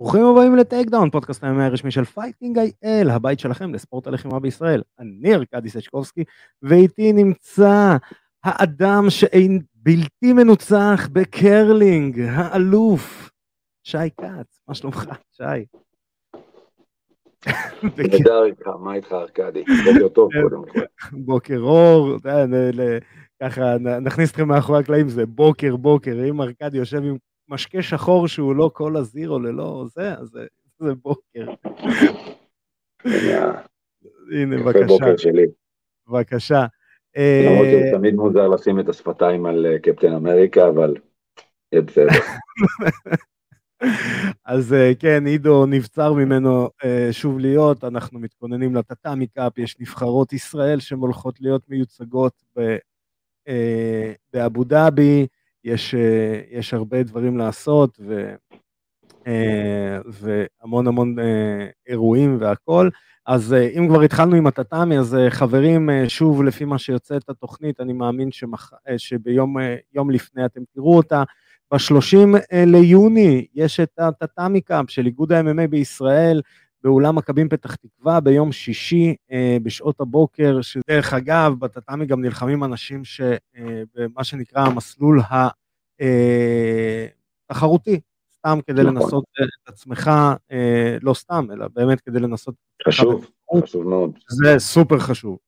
ברוכים הבאים ל Takedown, פודקאסט ה MMA הרשמי של Fighting IL, הבית שלכם לספורט הלחימה בישראל. אני ארכדי סצ'קובסקי, ואיתי נמצא האדם שאין בלתי מנוצח בקרלינג, האלוף, שי כץ. מה שלומך, שי? נהדר איתך, מה איתך ארכדי? בוקר טוב קודם כל. בוקר אור, ככה נכניס אתכם מאחורי הקלעים, זה בוקר בוקר, אם ארכדי יושב עם משקה שחור שהוא לא כל הזירו ללא זה, אז זה בוקר. הנה, בבקשה. בבקשה. למרות שזה תמיד מוזר לשים את השפתיים על קפטן אמריקה, אבל יהיה בסדר. אז כן, עידו נבצר ממנו שוב להיות, אנחנו מתכוננים לטאטאמי קאפ, יש נבחרות ישראל שהן הולכות להיות מיוצגות באבו דאבי, יש, יש הרבה דברים לעשות ו, והמון המון אירועים והכל. אז אם כבר התחלנו עם הטאטאמי, אז חברים, שוב, לפי מה שיוצא את התוכנית, אני מאמין שמח... שביום לפני אתם תראו אותה. ב-30 ליוני יש את הטאטאמי קאמפ של איגוד ה-MMA בישראל, באולם מכבים פתח תקווה ביום שישי בשעות הבוקר, שדרך אגב, בטאטאמי גם נלחמים אנשים שבמה שנקרא המסלול התחרותי, סתם כדי נכון. לנסות את עצמך, לא סתם, אלא באמת כדי לנסות... חשוב, חשוב מאוד. זה סופר חשוב.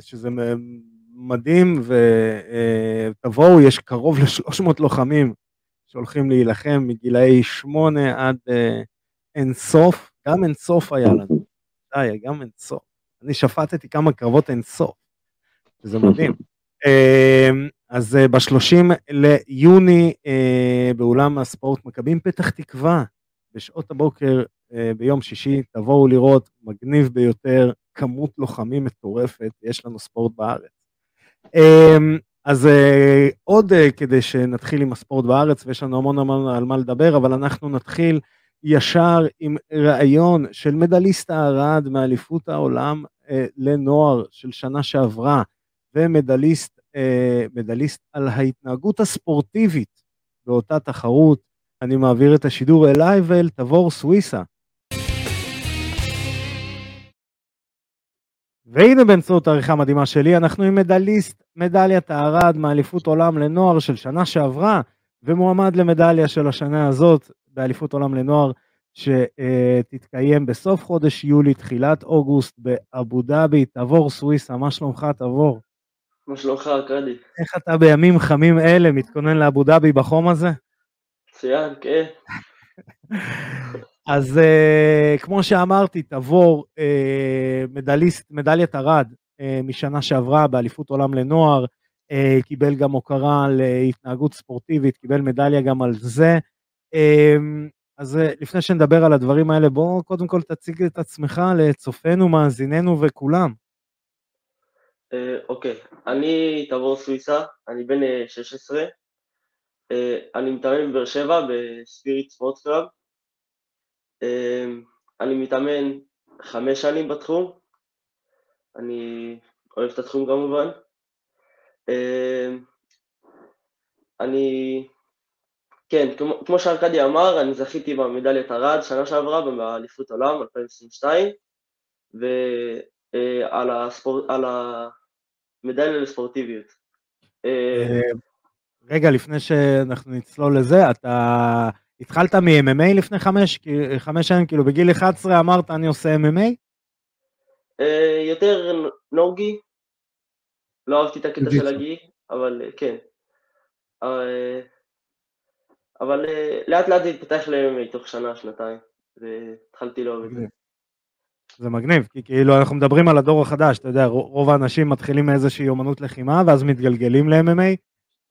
שזה מדהים, ותבואו, יש קרוב ל-300 לוחמים שהולכים להילחם מגילאי 8 עד אינסוף, גם אינסוף היה לנו, די, גם אינסוף. אני שפטתי כמה קרבות אינסוף, זה מדהים. אז ב-30 ליוני באולם הספורט מכבים פתח תקווה, בשעות הבוקר ביום שישי, תבואו לראות, מגניב ביותר, כמות לוחמים מטורפת, יש לנו ספורט בארץ. אז עוד כדי שנתחיל עם הספורט בארץ, ויש לנו המון המון על מה לדבר, אבל אנחנו נתחיל ישר עם ראיון של מדליסט הארד מאליפות העולם לנוער של שנה שעברה, ומדליסט מדליסט על ההתנהגות הספורטיבית באותה תחרות. אני מעביר את השידור אליי ואל תבור סוויסה. והנה באמצעות העריכה המדהימה שלי, אנחנו עם מדליסט מדליית הארד מאליפות עולם לנוער של שנה שעברה, ומועמד למדליה של השנה הזאת באליפות עולם לנוער, שתתקיים בסוף חודש יולי, תחילת אוגוסט, באבו דאבי. תבור סוויסה, מה שלומך, תבור? מה שלומך, ארכדי? איך אתה בימים חמים אלה מתכונן לאבו דאבי בחום הזה? מצוין, כן. אז uh, כמו שאמרתי, תבור, uh, מדליסט, מדליית ארד uh, משנה שעברה באליפות עולם לנוער, uh, קיבל גם הוקרה להתנהגות ספורטיבית, קיבל מדליה גם על זה. אה, אז לפני שנדבר על הדברים האלה, בוא קודם כל תציג את עצמך לצופינו, מאזיננו וכולם. אוקיי, אה, okay. אני תבור סוויסה, אני בן 16, אה, אני מתאמן בבאר שבע ב Spirit Sport Club. אני מתאמן חמש שנים בתחום, אני אוהב את התחום כמובן. אני, כן, כמו, כמו שארכדי אמר, אני זכיתי במדליית ארד שנה שעברה באליפות עולם 2022, ועל הספור, המדליה לספורטיביות. רגע, לפני שאנחנו נצלול לזה, אתה התחלת מ-MMA לפני חמש, חמש שנים, כאילו בגיל 11 אמרת אני עושה MMA? אה, יותר נורגי, לא אהבתי את הקטע של הגי, אבל אה, כן. אה, אבל לאט לאט זה התפתח ל-MMA תוך שנה, שנתיים, והתחלתי לאהוב את זה. זה מגניב, כי כאילו אנחנו מדברים על הדור החדש, אתה יודע, רוב האנשים מתחילים מאיזושהי אומנות לחימה, ואז מתגלגלים ל-MMA,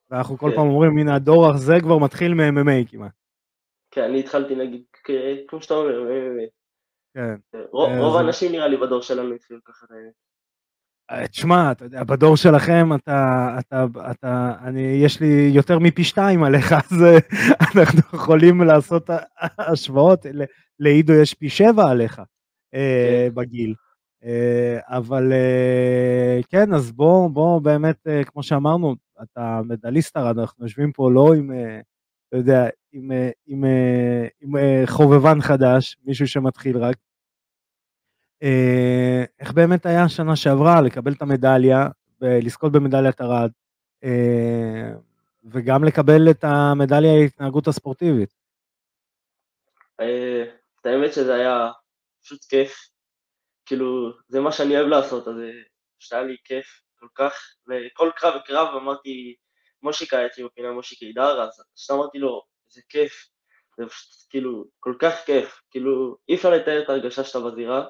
ואנחנו כל כן. פעם אומרים, הנה הדור הזה כבר מתחיל מ-MMA כמעט. כן, אני התחלתי נגיד, כמו שאתה אומר, כן. רוב האנשים נראה לי בדור שלנו התחילו ככה. אה, תשמע, אתה יודע, בדור שלכם אתה, אתה, אתה, אני, יש לי יותר מפי שתיים עליך, אז אה, אנחנו יכולים לעשות השוואות, לעידו יש פי שבע עליך אה, כן. בגיל. אבל כן, אז בוא, בוא באמת, כמו שאמרנו, אתה מדליסט, אנחנו יושבים פה לא עם, אתה יודע, עם, עם, עם, עם חובבן חדש, מישהו שמתחיל רק. איך באמת היה השנה שעברה לקבל את המדליה ולזכות במדליית ארד, וגם לקבל את המדליה ההתנהגות הספורטיבית? את האמת שזה היה פשוט כיף. כאילו, זה מה שאני אוהב לעשות, אז שהיה לי כיף כל כך, וכל קרב וקרב אמרתי, מושיק היה אצלי בפינה, מושיק אידר, אז פשוט אמרתי לו, זה כיף, זה פשוט כאילו כל כך כיף, כאילו אי אפשר לתאר את ההרגשה שאתה בזירה,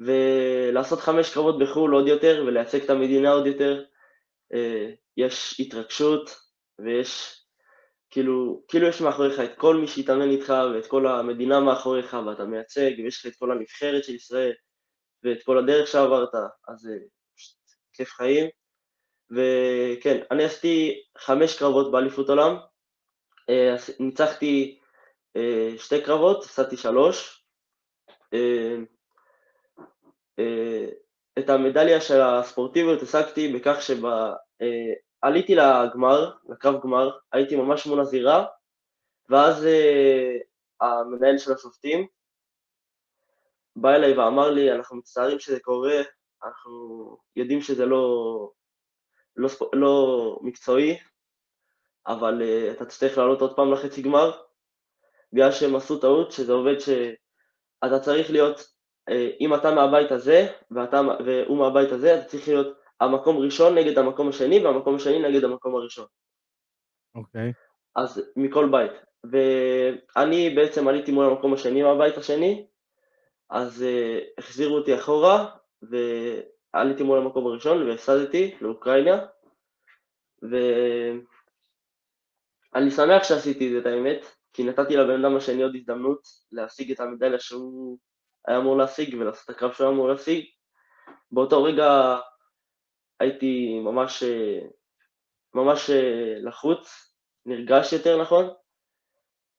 ולעשות חמש קרבות בחו"ל עוד יותר, ולייצג את המדינה עוד יותר, אה, יש התרגשות, ויש כאילו, כאילו יש מאחוריך את כל מי שהתאמן איתך ואת כל המדינה מאחוריך ואתה מייצג ויש לך את כל הנבחרת של ישראל ואת כל הדרך שעברת, אז זה פשוט כיף חיים. וכן, אני עשיתי חמש קרבות באליפות עולם, אה, ניצחתי אה, שתי קרבות, עשיתי שלוש. אה, את המדליה של הספורטיביות השגתי בכך שעליתי לגמר, לקרב גמר, הייתי ממש מול הזירה, ואז המנהל של השופטים בא אליי ואמר לי, אנחנו מצטערים שזה קורה, אנחנו יודעים שזה לא, לא, לא מקצועי, אבל אתה תצטרך לעלות עוד פעם לחצי גמר, בגלל שהם עשו טעות, שזה עובד שאתה צריך להיות, אם אתה מהבית הזה ואתה, והוא מהבית הזה, אתה צריך להיות המקום ראשון נגד המקום השני, והמקום השני נגד המקום הראשון. אוקיי. Okay. אז מכל בית. ואני בעצם עליתי מול המקום השני מהבית השני, אז uh, החזירו אותי אחורה, ועליתי מול המקום הראשון והפסדתי לאוקראינה, ואני שמח שעשיתי את זה, את האמת, כי נתתי לבן אדם השני עוד הזדמנות להשיג את המדליה שהוא היה אמור להשיג ולעשות את הקרב שהוא היה אמור להשיג. באותו רגע הייתי ממש, ממש לחוץ, נרגש יותר נכון,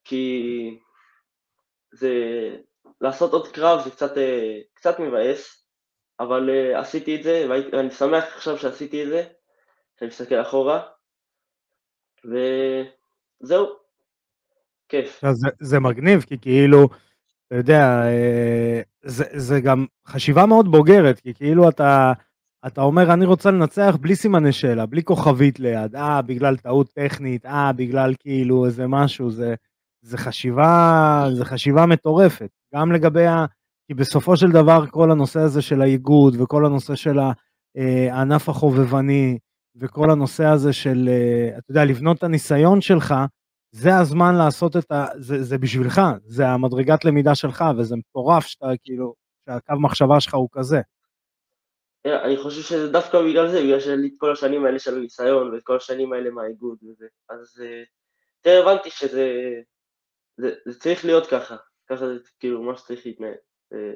כי זה לעשות עוד קרב זה קצת, אה, קצת מבאס, אבל uh, עשיתי את זה, ואני שמח עכשיו שעשיתי את זה, שאני מסתכל אחורה, וזהו, כיף. זה, זה מגניב, כי כאילו, אתה יודע, אה, זה, זה גם חשיבה מאוד בוגרת, כי כאילו אתה, אתה אומר, אני רוצה לנצח בלי סימני שאלה, בלי כוכבית ליד, אה, בגלל טעות טכנית, אה, בגלל כאילו איזה משהו, זה, זה חשיבה, זה חשיבה מטורפת. גם לגבי ה... כי בסופו של דבר כל הנושא הזה של האיגוד וכל הנושא של אה, הענף החובבני וכל הנושא הזה של, אה, אתה יודע, לבנות את הניסיון שלך, זה הזמן לעשות את ה... זה, זה בשבילך, זה המדרגת למידה שלך, וזה מטורף שאתה כאילו, שהקו מחשבה שלך הוא כזה. אני חושב שזה דווקא בגלל זה, בגלל שלי את כל השנים האלה של הניסיון ואת כל השנים האלה מהאיגוד וזה. אז יותר אה, הבנתי שזה זה, זה צריך להיות ככה. ככה זה כאילו מה שצריך להתנהל. אה,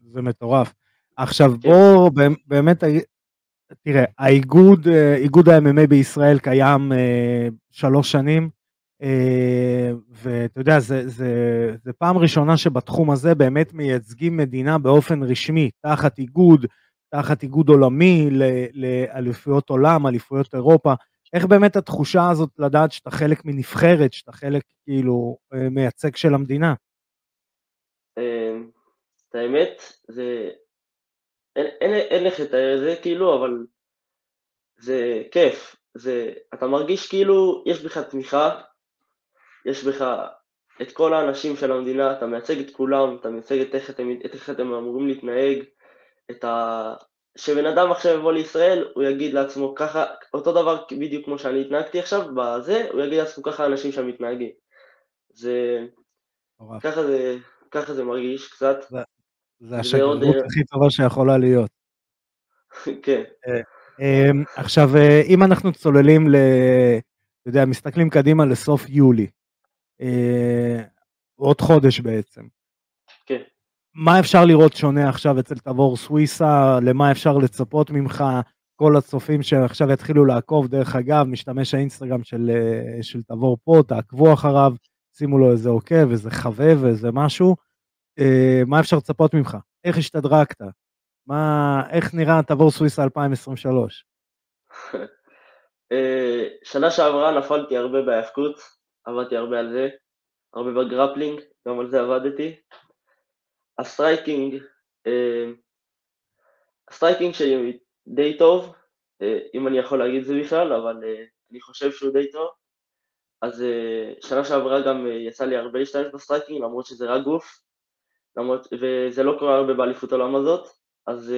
זה מטורף. עכשיו כן. בוא באמת, תראה, האיגוד, אה, איגוד ה-MMA בישראל קיים אה, שלוש שנים, ואתה יודע, זה, זה, זה פעם ראשונה שבתחום הזה באמת מייצגים מדינה באופן רשמי, תחת איגוד, תחת איגוד עולמי לאליפויות עולם, אליפויות אירופה. איך באמת התחושה הזאת לדעת שאתה חלק מנבחרת, שאתה חלק כאילו אה, מייצג של המדינה? אמ, את האמת, זה... אין, לתאר את זה כאילו, אבל זה כיף. זה... אתה מרגיש כאילו יש בך תמיכה, יש בך את כל האנשים של המדינה, אתה מייצג את כולם, אתה מייצג את איך אתם, את איך אתם אמורים להתנהג, את ה... שבן אדם עכשיו יבוא לישראל, הוא יגיד לעצמו ככה, אותו דבר בדיוק כמו שאני התנהגתי עכשיו, בזה, הוא יגיד לעצמו ככה אנשים שם מתנהגים. זה... ככה זה, ככה זה מרגיש קצת. זה, זה השגרירות אה, הכי טובה שיכולה להיות. כן. אה, אמ, עכשיו, אה, אם אנחנו צוללים ל... אתה יודע, מסתכלים קדימה לסוף יולי, עוד חודש בעצם. כן. מה אפשר לראות שונה עכשיו אצל תבור סוויסה, למה אפשר לצפות ממך, כל הצופים שעכשיו יתחילו לעקוב, דרך אגב, משתמש האינסטגרם של, אה, של תבור פה, תעקבו אחריו, שימו לו איזה עוקב, איזה חבב, איזה משהו. אה, מה אפשר לצפות ממך? איך השתדרגת? מה, איך נראה תבור סוויסה 2023? אה, שנה שעברה נפלתי הרבה בהאבקות, עבדתי הרבה על זה, הרבה ב grappling, גם על זה עבדתי. ה striking, אה, ה striking שלי די טוב, אם אני יכול להגיד זה בכלל, אבל אני חושב שהוא די טוב. אז שנה שעברה גם יצא לי הרבה להשתמש ב striking, למרות שזה רק גוף, למרות, וזה לא קורה הרבה באליפות העולם הזאת, אז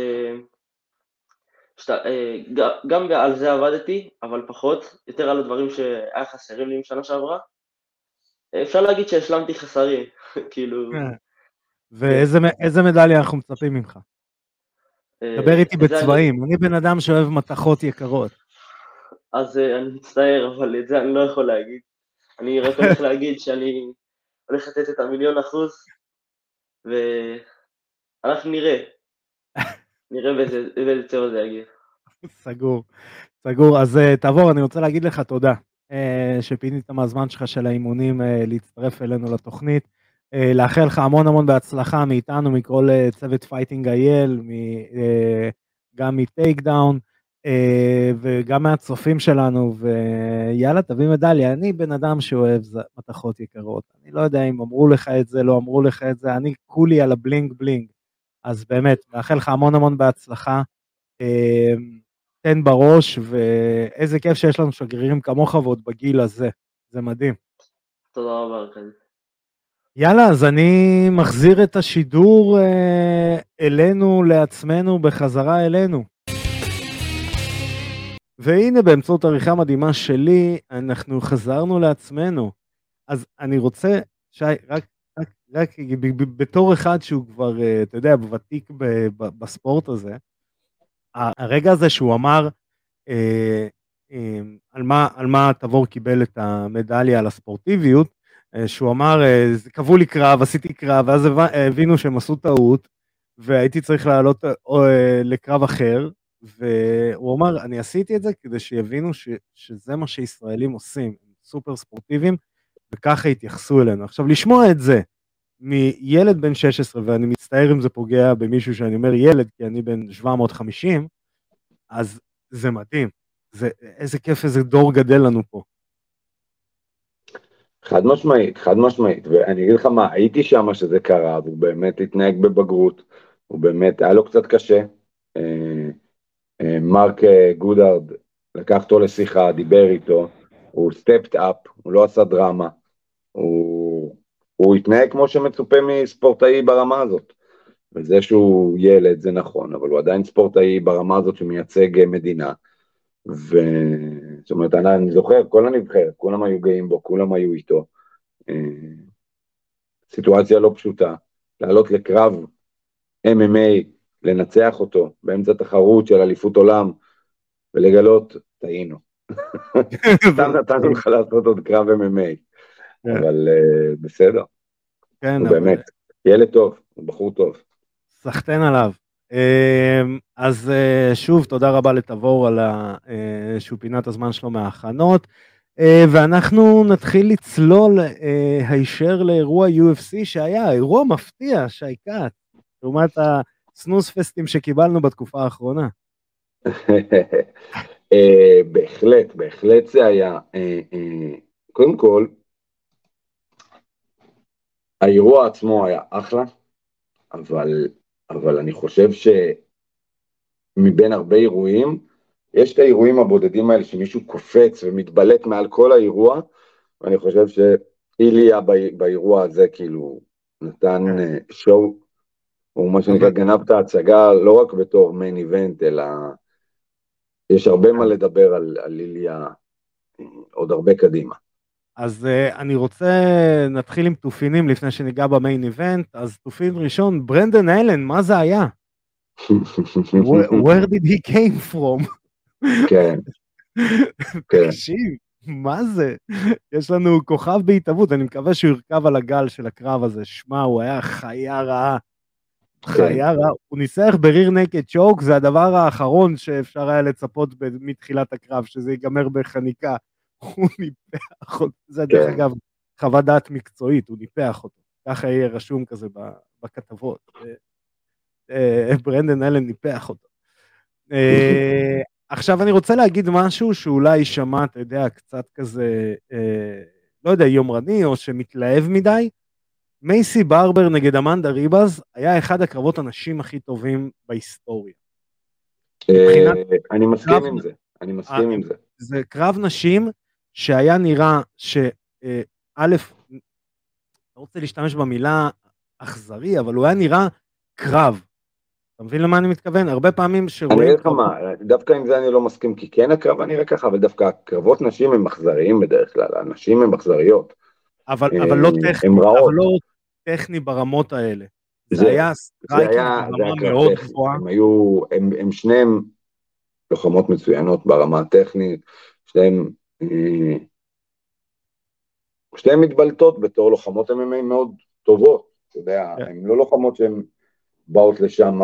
שת, גם על זה עבדתי, אבל פחות, יותר על הדברים שהיה חסרים לי משנה שעברה. אפשר להגיד שהשלמתי חסרים, כאילו... כן. ואיזה מדליה אנחנו מצפים ממך? אה, דבר איתי בצבעים, אני בן אדם שאוהב מתכות יקרות. אז אה, אני מצטער, אבל את זה אני לא יכול להגיד. אני רק הולך להגיד שאני הולך לתת את המיליון אחוז, ואנחנו נראה. נראה באיזה צבע זה יגיע. סגור, סגור. אז אה, תבור, אני רוצה להגיד לך תודה שפינית מהזמן שלך של האימונים להצטרף אלינו לתוכנית. אה, לאחל לך המון המון בהצלחה מאיתנו, מכל אה, צוות Fighting IL, אה, גם מ Takedown, וגם מהצופים שלנו, ויאללה, תביא מדליה. אני בן אדם שאוהב מתכות יקרות. אני לא יודע אם אמרו לך את זה, לא אמרו לך את זה, אני כולי על הבלינג בלינג. אז באמת, מאחל לך המון המון בהצלחה. תן בראש, ואיזה כיף שיש לנו שגרירים כמוך ועוד בגיל הזה. זה מדהים. תודה רבה, כן. יאללה, אז אני מחזיר את השידור אה, אלינו, לעצמנו, בחזרה אלינו. והנה, באמצעות עריכה מדהימה שלי, אנחנו חזרנו לעצמנו. אז אני רוצה, שי, רק, רק, רק בתור אחד שהוא כבר, אה, אתה יודע, ותיק בספורט הזה, הרגע הזה שהוא אמר, אה, אה, על מה, על מה תבור קיבל את המדליה על הספורטיביות, אה, שהוא אמר, אה, קבעו לי קרב, עשיתי קרב, ואז הבינו שהם עשו טעות, והייתי צריך לעלות אה, לקרב אחר, והוא אמר, אני עשיתי את זה כדי שיבינו ש, שזה מה שישראלים עושים, סופר ספורטיביים, וככה התייחסו אלינו. עכשיו, לשמוע את זה מילד בן 16, ואני מצטער אם זה פוגע במישהו שאני אומר ילד, כי אני בן 750, אז זה מדהים. זה, איזה כיף, איזה דור גדל לנו פה. חד משמעית, חד משמעית, ואני אגיד לך מה, הייתי שם שזה קרה, והוא באמת התנהג בבגרות, הוא באמת, היה לו קצת קשה. אה, מרק אה, גודארד לקח אותו לשיחה, דיבר איתו, הוא סטפט אפ, הוא לא עשה דרמה, הוא, הוא התנהג כמו שמצופה מספורטאי ברמה הזאת. וזה שהוא ילד זה נכון, אבל הוא עדיין ספורטאי ברמה הזאת שמייצג מדינה. וזאת אומרת, אני, אני זוכר, כל הנבחרת, כולם היו גאים בו, כולם היו איתו. אה, סיטואציה לא פשוטה, לעלות לקרב MMA, לנצח אותו באמצע תחרות של אליפות עולם, ולגלות, טעינו. סתם נתנו לך לעשות עוד קרב MMA, כן. אבל uh, בסדר. כן, הוא. באמת, ילד טוב, הוא בחור טוב. סחטיין עליו. אמ, אז אה, שוב, תודה רבה לתבור על אה, שהוא פינה את הזמן שלו מההכנות. אה, ואנחנו נתחיל לצלול הישר לאירוע UFC שהיה אירוע מפתיע, שייקת, לעומת הסנוס פסטים שקיבלנו בתקופה האחרונה. בהחלט, בהחלט זה היה. קודם כל, האירוע עצמו היה אחלה, אבל אבל אני חושב שמבין הרבה אירועים, יש את האירועים הבודדים האלה שמישהו קופץ ומתבלט מעל כל האירוע, ואני חושב שאיליה באירוע הזה כאילו נתן. שואו, הוא מה שנקרא גנב את ההצגה לא רק בתור מיין איבנט, אלא יש הרבה מה. לדבר על, על איליה עוד הרבה קדימה. אז uh, אני רוצה, נתחיל עם תופינים לפני שניגע במיין איבנט. אז תופין ראשון, ברנדן אלן, מה זה היה? where, where did he came from? כן. כן. תקשיב, מה זה? יש לנו כוכב בהתהוות, אני מקווה שהוא ירכב על הגל של הקרב הזה. שמע, הוא היה חיה רעה. כן. חיה רעה. הוא ניסח בריר נקד צ'וק, זה הדבר האחרון שאפשר היה לצפות מתחילת הקרב, שזה ייגמר בחניקה. הוא ניפח אותו, זה דרך כן. אגב חוות דעת מקצועית, הוא ניפח אותו, ככה יהיה רשום כזה בכתבות. אה, ברנדן אלן ניפח אותו. אה, עכשיו אני רוצה להגיד משהו שאולי יישמע, אתה יודע, קצת כזה אה, לא יודע, יומרני או שמתלהב מדי, מייסי ברבר נגד אמנדה ריבאז היה אחד הקרבות הנשים הכי טובים בהיסטוריה. אה, אני מסכים עם זה, אני מסכים אה, עם זה. זה קרב נשים שהיה נראה שא', לא רוצה להשתמש במילה אכזרי, אבל הוא היה נראה קרב. אתה מבין למה אני מתכוון? הרבה פעמים אני שרואים... אגיד לך מה, דווקא עם זה אני לא מסכים, כי כן הקרב נראה ככה, אבל דווקא הקרבות נשים הם אכזריים בדרך כלל, הנשים הן אכזריות. אבל, אה, אבל לא טכני, הם רעות. אבל לא טכני ברמות האלה. זה, זה- היה היה ברמה מאוד גבוהה. הם היו, הם, הם שניהם לוחמות מצוינות ברמה הטכנית, שניהם, אה, שניהם מתבלטות בתור לוחמות MMA מאוד טובות, אתה יודע, כן. הן לא לוחמות שהן באות לשם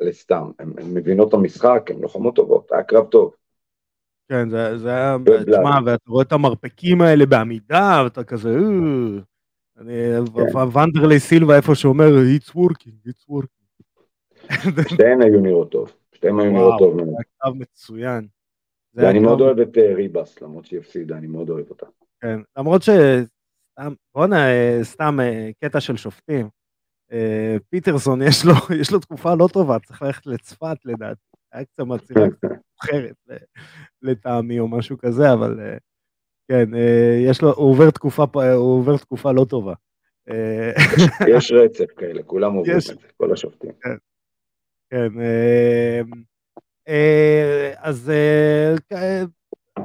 לסתם, הן הן מבינות את המשחק, הן לוחמות טובות, היה קרב טוב. כן, זה, זה היה. תשמע, ואתה רואה את המרפקים האלה בעמידה, ואתה כזה, "אה". אני, כן. ונדרלי סילבה איפה שאומר, it's working, it's working. שתיהן היו נראות טוב, שתיהן היו נראות וואו, טוב זה מאוד. היה קרב מצוין. זה ואני מאוד אוהב את אה, ריבס, למרות שהיא הפסידה, אני מאוד אוהב אותה. כן, למרות ש... בואנה, אה, סתם קטע של שופטים. פיטרסון, יש לו, יש לו תקופה לא טובה, צריך ללכת לצפת לדעתי. היה קצת מצליחה קצת אחרת ל- לטעמי או משהו כזה, אבל כן, אה, יש לו, הוא עובר תקופה, פ- הוא עובר תקופה לא טובה. אה, יש רצף כאלה, כולם עוברים את. זה, כל השופטים. כן, אה, אה, אז אה, אה,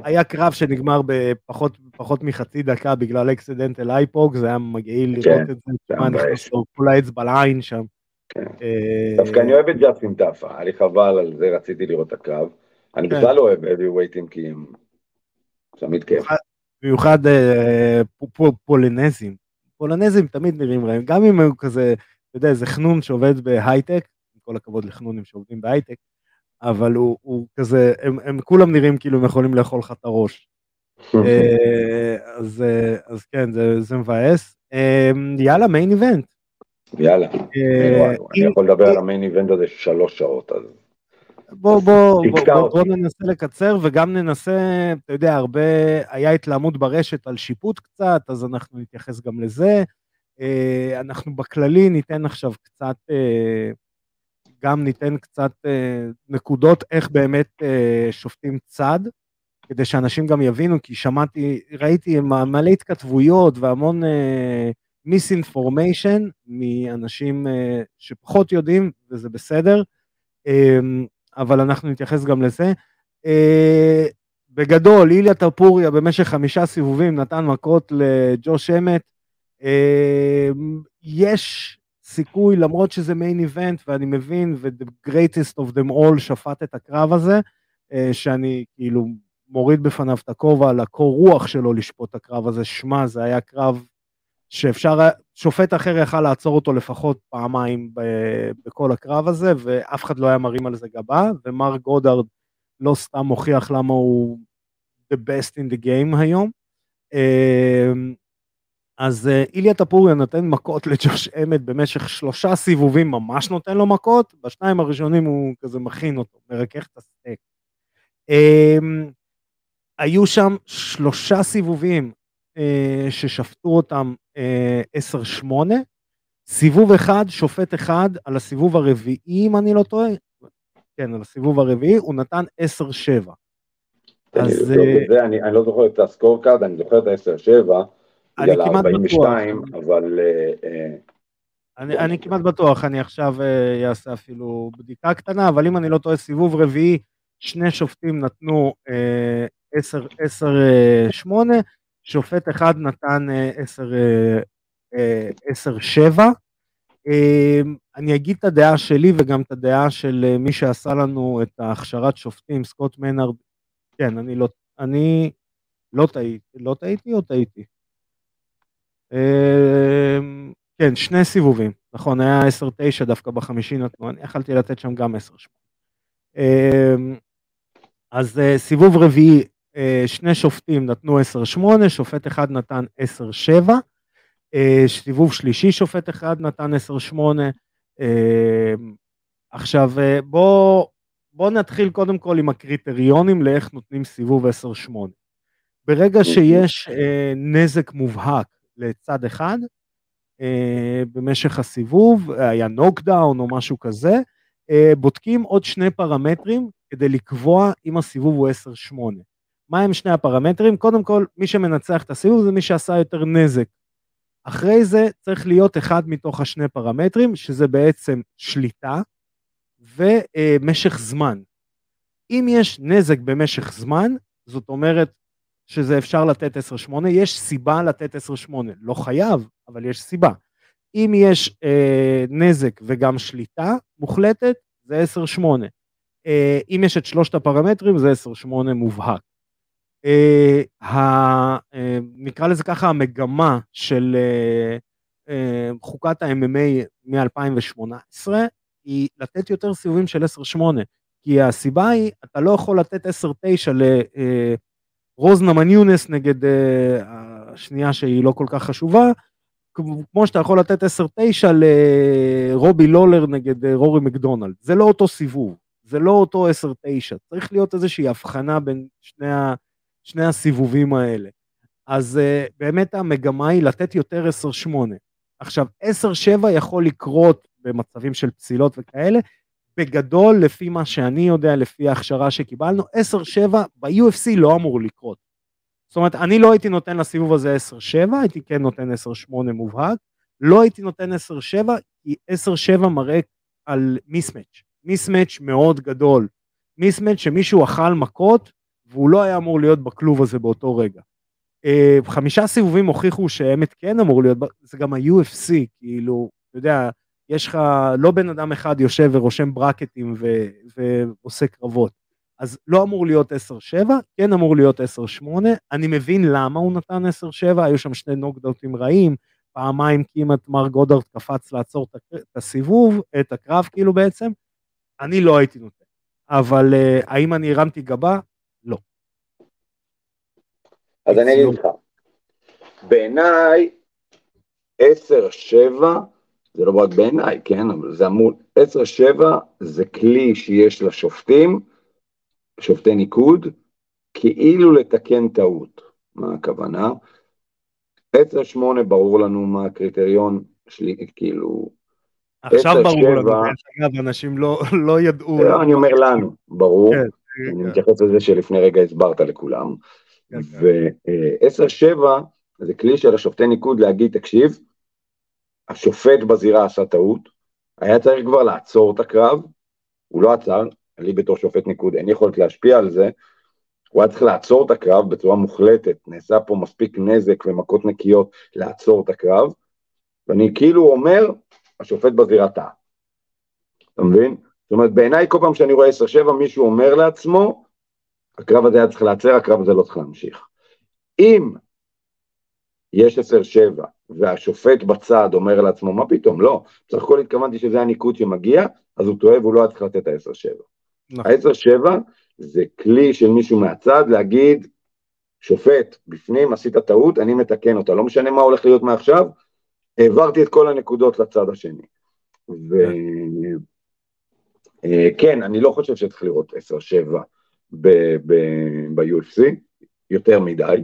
היה קרב שנגמר בפחות פחות מחצי דקה בגלל אקסידנטל אייפוג, זה היה מגעיל לראות כן, את זה, מבאס. נכנס לו כל האצבע לעין שם. כן. אה, דווקא אני אוהב את ג'סטין טאפה, היה לי חבל על זה, רציתי לראות את הקרב. אני כן. בכלל לא אוהב heavy weighting כי הם תמיד כיף. במיוחד אה, פולינזים. פולינזים תמיד נראים רעים, גם אם הוא כזה, אתה יודע, איזה חנון שעובד בהייטק, עם כל הכבוד לחנונים שעובדים בהייטק, אבל הוא, הוא כזה, הם, הם כולם נראים כאילו הם יכולים לאכול לך את הראש. אה, אז, אה, אז כן, זה, זה מבאס. יאללה, מיין איבנט. יאללה, אני יכול לדבר על המיין איבנט הזה שלוש שעות, אז בוא, בוא, בוא, בוא. בוא ננסה לקצר וגם ננסה, אתה יודע, הרבה, היה התלהמות ברשת על שיפוט קצת, אז אנחנו נתייחס גם לזה. אה, אנחנו בכללי ניתן עכשיו קצת, אה, גם ניתן קצת אה, נקודות איך באמת שופטים צד, כדי שאנשים גם יבינו, כי שמעתי, ראיתי מלא התכתבויות והמון מיסאינפורמיישן מאנשים שפחות יודעים, וזה בסדר. אבל אנחנו נתייחס גם לזה. אה, בגדול, איליה טפוריה במשך חמישה סיבובים נתן מכות לג'וש אמת. אה, יש סיכוי, למרות שזה מיין איבנט, ואני מבין, ו-the greatest of them all שפט את הקרב הזה, אה, שאני כאילו מוריד בפניו את הכובע על הקור רוח שלו לשפוט את הקרב הזה. שמע, זה היה קרב שאפשר, שופט אחר יכל לעצור אותו לפחות פעמיים ב- בכל הקרב הזה, ואף אחד לא היה מרים על זה גבה, ומר גודארד לא סתם מוכיח למה הוא the best in the game היום. אמ, אז אה, איליה טפוריה נותן מכות לג'וש אמת במשך שלושה סיבובים, ממש נותן לו מכות, בשניים הראשונים הוא כזה מכין אותו, מרכך את הסטייק. אמ, היו שם שלושה סיבובים ששפטו אותם אה, 10-8, סיבוב אחד, שופט אחד, על הסיבוב הרביעי, אם אני לא טועה, כן, על הסיבוב הרביעי, הוא נתן 10-7. תן לי אז, לבדוק אה, אני אני לא זוכר את ה scorecard, אני זוכר את ה-10-7, אני בגלל כמעט ה-42, בטוח. אבל אה, אה, אני, אני כמעט בטוח, אני עכשיו אה, אעשה אפילו בדיקה קטנה, אבל אם אני לא טועה, סיבוב רביעי, שני שופטים נתנו אה, 10, 10, אה, 8, שופט אחד נתן אה, 10, אה, אה, 10, 7. אה, אני אגיד את הדעה שלי וגם את הדעה של מי שעשה לנו את ההכשרת שופטים, סקוט מנארד. כן, אני לא, אני לא טעיתי, לא טעיתי או טעיתי? אה, כן, שני סיבובים, נכון, היה 10-9 דווקא בחמישי נתנו, אני יכלתי לתת שם גם 10-8. אמ, אז סיבוב רביעי, שני שופטים נתנו 10-8, שופט אחד נתן 10-7, אה, סיבוב שלישי שופט אחד נתן 10-8. אמ, עכשיו אה, בוא, נתחיל קודם כל עם הקריטריונים לאיך נותנים סיבוב 10-8. ברגע שיש אה, נזק מובהק לצד אחד, אה, במשך הסיבוב, היה נוקדאון או משהו כזה, אה, בודקים עוד שני פרמטרים כדי לקבוע אם הסיבוב הוא 10-8. מה הם שני הפרמטרים? קודם כל, מי שמנצח את הסיבוב זה מי שעשה יותר נזק. אחרי זה צריך להיות אחד מתוך השני פרמטרים, שזה בעצם שליטה ומשך זמן. אם יש נזק במשך זמן, זאת אומרת שזה אפשר לתת 10-8, יש סיבה לתת 10-8, לא חייב, אבל יש סיבה. אם יש אה, נזק וגם שליטה מוחלטת, זה 10-8. אה, אם יש את שלושת הפרמטרים, זה 10-8 מובהק. אה, אה, נקרא לזה ככה המגמה של אה, חוקת ה-MMA מ-2018, היא לתת יותר סיבובים של 10-8. כי הסיבה היא, אתה לא יכול לתת 10-9 לרוז נמן יונס נגד השנייה שהיא לא כל כך חשובה, כמו שאתה יכול לתת 10-9 לרובי לולר נגד רורי מקדונלד. זה לא אותו סיבוב, זה לא אותו 10-9. צריך להיות איזושהי הבחנה בין שני, ה, שני הסיבובים האלה. אז uh, באמת המגמה היא לתת יותר 10-8. עכשיו, 10-7 יכול לקרות במצבים של פסילות וכאלה, בגדול, לפי מה שאני יודע, לפי ההכשרה שקיבלנו, 10-7 ב-UFC לא אמור לקרות. זאת אומרת, אני לא הייתי נותן לסיבוב הזה 10-7, הייתי כן נותן 10-8 מובהק, לא הייתי נותן 10-7, כי 10-7 מראה על מיסמץ', מיסמץ' מאוד גדול, מיסמץ' שמישהו אכל מכות והוא לא היה אמור להיות בכלוב הזה באותו רגע. אה, חמישה סיבובים הוכיחו שאמת כן אמור להיות, זה גם ה-UFC, כאילו, אתה יודע, יש לך, לא בן אדם אחד יושב ורושם ברקטים ו, ועושה קרבות. אז לא אמור להיות 10-7, כן אמור להיות 10-8, אני מבין למה הוא נתן 10-7, היו שם שני נוקדאוטים רעים, פעמיים כמעט מר גודארד קפץ לעצור את הסיבוב, את הקרב כאילו בעצם, אני לא הייתי נותן. אבל uh, האם אני הרמתי גבה? אז אני אגיד לך, בעיניי 10-7 זה לא רק בעיניי, כן, אבל זה אמור, 10-7 זה כלי שיש לשופטים, שופטי ניקוד, כאילו לתקן טעות. מה הכוונה? 10-8 ברור לנו מה הקריטריון שלי, כאילו... עכשיו ברור לנו, אגב, אנשים לא, לא ידעו. לא, אני אומר לנו, ברור. כן, אני כן. מתייחס לזה שלפני רגע הסברת לכולם. כן, ו-10-7 זה כלי של השופטי ניקוד להגיד, תקשיב, השופט בזירה עשה טעות, היה צריך כבר לעצור את הקרב, הוא לא עצר, לי בתור שופט ניקוד אין יכולת להשפיע על זה, הוא היה צריך לעצור את הקרב בצורה מוחלטת, נעשה פה מספיק נזק ומכות נקיות לעצור את הקרב, ואני כאילו אומר, השופט בזירה טעה. אתה מבין? זאת אומרת, בעיניי כל פעם שאני רואה 10-7 מישהו אומר לעצמו, הקרב הזה היה צריך לעצר, הקרב הזה לא צריך להמשיך. אם יש 10-7 והשופט בצד אומר לעצמו, מה פתאום, לא, בסך הכל התכוונתי שזה הניקוד שמגיע, אז הוא טועה והוא לא היה צריך לתת את ה-10-7. נכון. ה-10-7 זה כלי של מישהו מהצד להגיד, שופט, בפנים עשית טעות, אני מתקן אותה, לא משנה מה הולך להיות מעכשיו, העברתי את כל הנקודות לצד השני. וכן, כן, אני לא חושב שצריך לראות 10-7 ב-UFC, יותר מדי.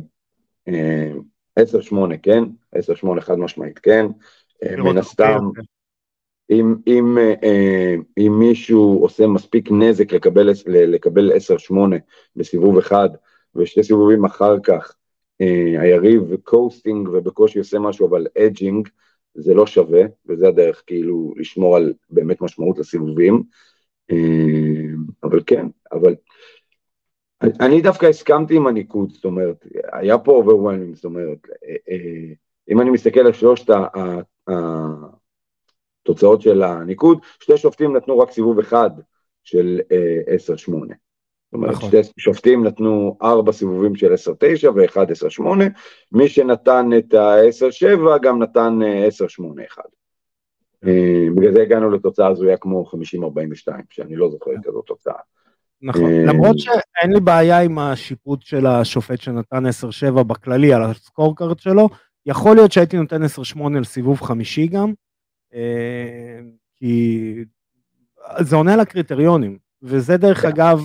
10-8 כן, 10-8 חד משמעית כן, מן הסתם, אם, אם, אה, אם מישהו עושה מספיק נזק לקבל, לקבל 10-8 בסיבוב אחד, ושתי סיבובים אחר כך אה, היריב coasting ובקושי עושה משהו, אבל edging, זה לא שווה, וזה הדרך כאילו לשמור על באמת משמעות לסיבובים. אה, אבל כן, אבל אני דווקא הסכמתי עם הניקוד, זאת אומרת, היה פה overwhelming, זאת אומרת, אם אני מסתכל על שלושת התוצאות של הניקוד, שתי שופטים נתנו רק סיבוב אחד של 10-8. זאת אומרת, נכון. שתי שופטים נתנו ארבע סיבובים של 10-9 ואחד 10-8, מי שנתן את ה-10-7 גם נתן 10-8-1. בגלל זה הגענו לתוצאה הזויה כמו 50-42, שאני לא זוכר את כזאת תוצאה. נכון, למרות שאין לי בעיה עם השיפוט של השופט שנתן 10-7 בכללי על הסקורקארד שלו, יכול להיות שהייתי נותן 10-8 על סיבוב חמישי גם, אה, כי זה עונה לקריטריונים, וזה דרך כן. אגב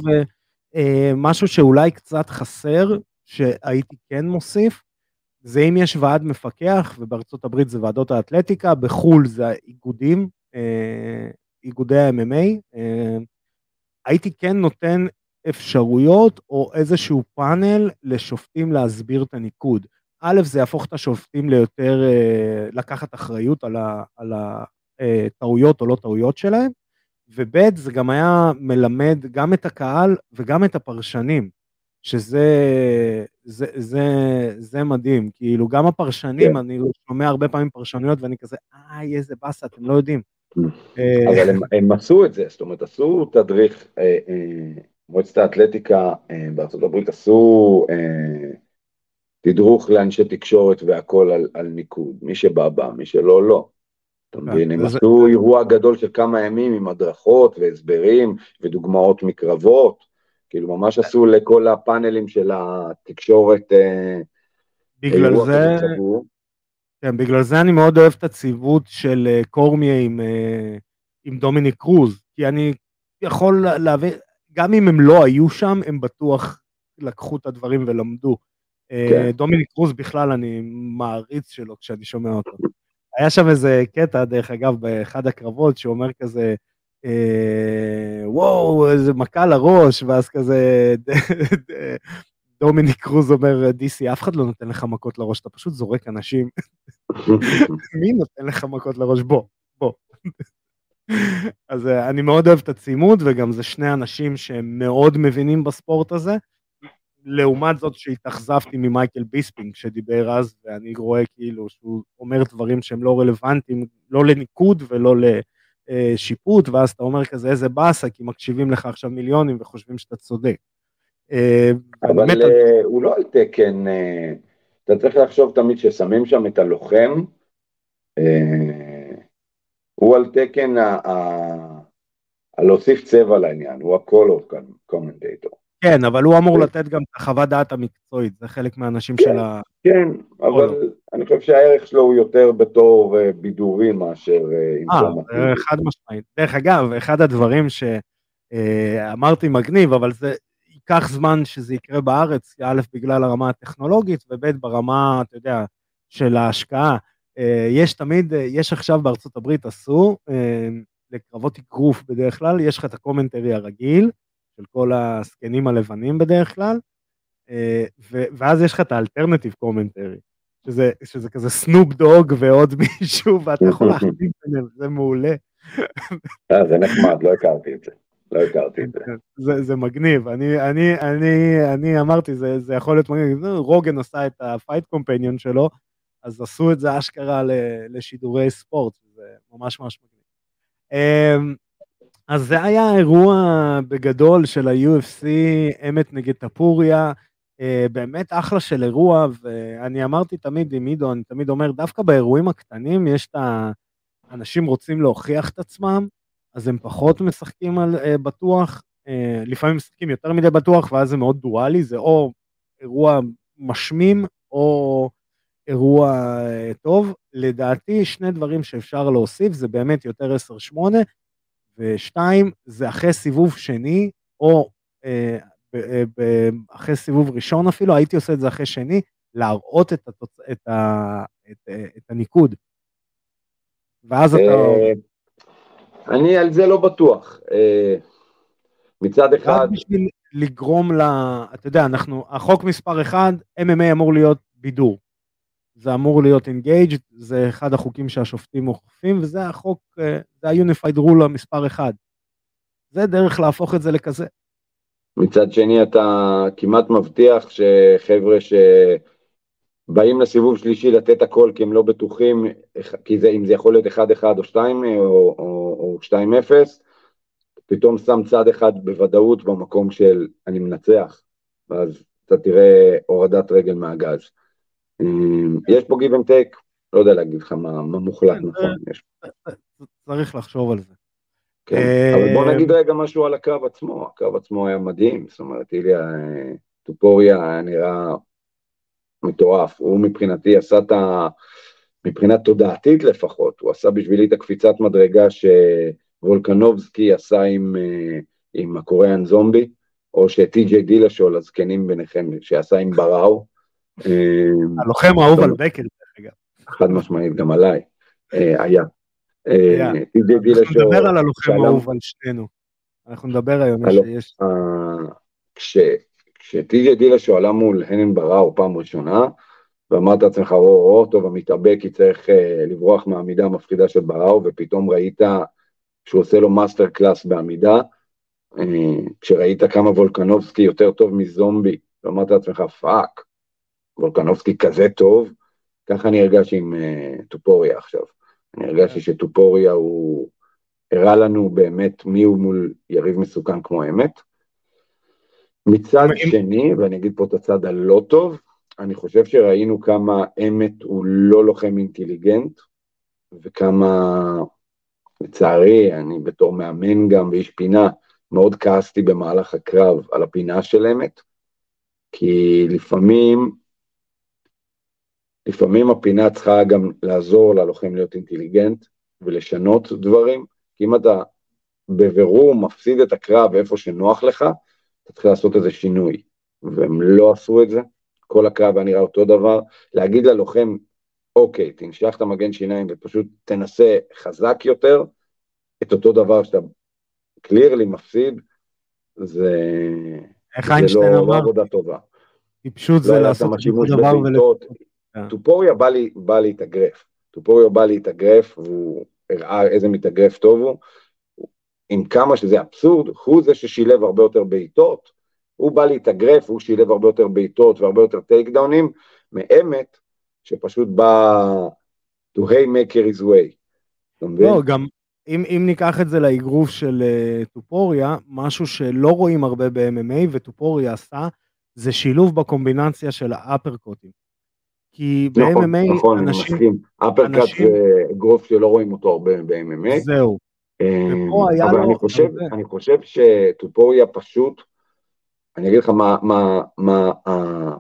אה, משהו שאולי קצת חסר שהייתי כן מוסיף, זה אם יש ועד מפקח, ובארצות הברית זה ועדות האתלטיקה, בחו"ל זה האיגודים, אה, איגודי ה-MMA, אה, הייתי כן נותן אפשרויות או איזשהו פאנל לשופטים להסביר את הניקוד. א', זה יהפוך את השופטים ליותר, אה, לקחת אחריות על הטעויות או לא טעויות שלהם, וב', זה גם היה מלמד גם את הקהל וגם את הפרשנים, שזה זה, זה, זה מדהים, כאילו גם הפרשנים, כן. אני שומע הרבה פעמים פרשנויות ואני כזה, איי, איזה באסה, אתם לא יודעים. אה, אבל הם, עשו את זה, זאת אומרת, עשו תדריך, אה, אה, מועצת האתלטיקה בארצות הברית עשו תדרוך לאנשי תקשורת והכל על, על ניקוד, מי שבא בא, מי שלא לא. אתה מבין, הם עשו אירוע גדול של כמה ימים עם הדרכות והסברים ודוגמאות מקרבות, כאילו ממש עשו לכל הפאנלים של התקשורת בגלל זה, כן, בגלל זה אני מאוד אוהב את הציוות של קורמיה עם, עם דומיניק קרוז, כי אני יכול להבין, גם אם הם לא היו שם, הם בטוח לקחו את הדברים ולמדו. כן. דומיניק קרוז בכלל, אני מעריץ שלו כשאני שומע אותו. היה שם איזה קטע, דרך אגב, באחד הקרבות, שאומר כזה, אה, וואו, איזה מכה לראש, ואז כזה, דומיניק קרוז אומר, דיסי, אף אחד לא נותן לך מכות לראש, אתה פשוט זורק אנשים. מי נותן לך מכות לראש? בוא, בוא. אז אה, אני מאוד אוהב את הצימוד, וגם זה שני אנשים שהם מאוד מבינים בספורט הזה. לעומת זאת שהתאכזבתי ממייקל ביספינג שדיבר אז, ואני רואה כאילו שהוא אומר דברים שהם לא רלוונטיים, לא לניקוד ולא לשיפוט, ואז אתה אומר כזה איזה באסה, כי מקשיבים לך עכשיו מיליונים וחושבים שאתה צודק. אה, אבל אה, הוא לא על תקן, אתה צריך לחשוב תמיד ששמים שם את הלוחם, הוא על תקן להוסיף צבע לעניין, הוא הקולור קומנטייטור. כן, אבל הוא אמור לתת גם את החוות דעת המקצועית, זה חלק מהאנשים כן, של ה... כן, אבל אני חושב שהערך שלו הוא יותר בתור אה, בידורי מאשר. אה, חד משמעית. דרך אגב, אחד הדברים שאמרתי מגניב, אבל זה ייקח זמן שזה יקרה בארץ, א', בגלל הרמה הטכנולוגית, וב', ברמה, אתה יודע, של ההשקעה. אה, יש תמיד, יש עכשיו בארצות הברית, עשו, לקרבות אגרוף בדרך כלל, יש לך את ה commentary הרגיל, של כל הזקנים הלבנים בדרך כלל, אה, ואז יש לך את ה alternative commentary, שזה, שזה כזה Snoop Dogg ועוד מישהו, ואתה יכול להחליט ביניהם, זה מעולה. אה, זה נחמד, לא הכרתי את זה. לא הכרתי את זה. זה, זה מגניב, אני, אני, אני, אני אמרתי, זה, זה יכול להיות מגניב, רוגן עשה את הפייט קומפניון שלו, אז עשו את זה אשכרה לשידורי ספורט, זה ממש ממש מגניב. אמ, אז זה היה אירוע בגדול של ה-UFC, אמת נגד טפוריה, אה, באמת אחלה של אירוע, ואני אמרתי תמיד עם עידו, אני תמיד אומר, דווקא באירועים הקטנים יש את האנשים רוצים להוכיח את עצמם, אז הם פחות משחקים על uh, בטוח, uh, לפעמים משחקים יותר מדי בטוח, ואז זה מאוד דואלי, זה או אירוע משמים, או אירוע uh, טוב. לדעתי, שני דברים שאפשר להוסיף, זה באמת יותר 10-8, ושתיים, זה אחרי סיבוב שני, או אה, אה, אחרי סיבוב ראשון אפילו, הייתי עושה את זה אחרי שני, להראות את, התוצ... את, ה... את, אה, את הניקוד. ואז אתה... אני על זה לא בטוח. מצד אחד... רק בשביל לגרום ל... אתה יודע, אנחנו, החוק מספר אחד, MMA אמור להיות בידור. זה אמור להיות אינגייג', זה אחד החוקים שהשופטים אוכפים, וזה החוק, אה, זה ה-Unified Rule המספר אחד. זה דרך להפוך את זה לכזה. מצד שני אתה כמעט מבטיח שחבר'ה שבאים לסיבוב שלישי לתת הכל כי הם לא בטוחים, כי זה, אם זה יכול להיות 1-1 או 2 או, או, או 2-0, פתאום שם צד אחד בוודאות במקום של אני מנצח, ואז אתה תראה הורדת רגל מהגז. אמ, יש פה give and take, לא יודע להגיד לך מה, מה מוחלט כן, נכון. יש. צריך לחשוב על זה. כן, אבל בוא נגיד רגע משהו על הקרב עצמו, הקרב עצמו היה מדהים, זאת אומרת, איליה טופוריה נראה מטורף, הוא מבחינתי עשה את ה... מבחינה תודעתית לפחות, הוא עשה בשבילי את הקפיצת מדרגה שוולקנובסקי עשה עם, עם הקוריאן זומבי, או שטי.ג'יי דילשול, הזקנים ביניכם, שעשה עם בראו. הלוחם האהוב על בקר, דרך אגב. חד משמעית, גם עליי, היה. טי.ג'יי דילשאו. אנחנו נדבר על הלוחם האהוב על שנינו. אנחנו נדבר היום, יש... כשטי.ג'יי דילשאו עלה מול הנן בראו פעם ראשונה, ואמרת לעצמך, או, טוב, המתאבק יצטרך לברוח מהעמידה המפחידה של בראו, ופתאום ראית שהוא עושה לו masterclass בעמידה, כשראית כמה וולקנובסקי יותר טוב מזומבי, ואמרת לעצמך, fuck, וולקנובסקי כזה טוב, ככה אני הרגשתי עם אה, טופוריה עכשיו. אני הרגשתי שטופוריה הוא הראה לנו באמת מי הוא מול יריב מסוכן כמו אמת. מצד שני, ואני אגיד פה את הצד הלא טוב, אני חושב שראינו כמה אמת הוא לא לוחם אינטליגנט, וכמה, לצערי, אני בתור מאמן גם ואיש פינה, מאוד כעסתי במהלך הקרב על הפינה של אמת, כי לפעמים, לפעמים הפינה צריכה גם לעזור ללוחם להיות אינטליגנט ולשנות דברים, כי אם אתה בבירור מפסיד את הקרב איפה שנוח לך, אתה צריך לעשות איזה שינוי, והם לא עשו את זה, כל הקרב היה נראה אותו דבר, להגיד ללוחם, אוקיי, תנשך את המגן שיניים ופשוט תנסה חזק יותר, את אותו דבר שאתה קלירלי מפסיד, זה, איך איינשטיין לא, אמר? לא עבודה טובה. טיפשות זה לא לעשות אותו דבר בבעיטות. ול... טופוריה בא, לי, בא להתאגרף. טופוריה בא להתאגרף, והוא הראה איזה מתאגרף טוב הוא. עם כמה שזה אבסורד, הוא זה ששילב הרבה יותר בעיטות, הוא בא להתאגרף, הוא שילב הרבה יותר בעיטות והרבה יותר טייק דאונים, מאמת, שפשוט בא to hey maker his way. אתה מבין? לא, גם אם, אם ניקח את זה לאגרוף של uh, טופוריה, משהו שלא רואים הרבה ב-MMA וטופוריה עשה, זה שילוב בקומבינציה של האפרקוטים. כי נכון, ב-MMA נכון, אני אנשים, מסכים. אפרקאט זה אגרוף שלא רואים אותו הרבה ב-MMA. זהו, אבל לו אני חושב. אני חושב שטופוריה פשוט, אני אגיד לך מה, מה, מה, ה-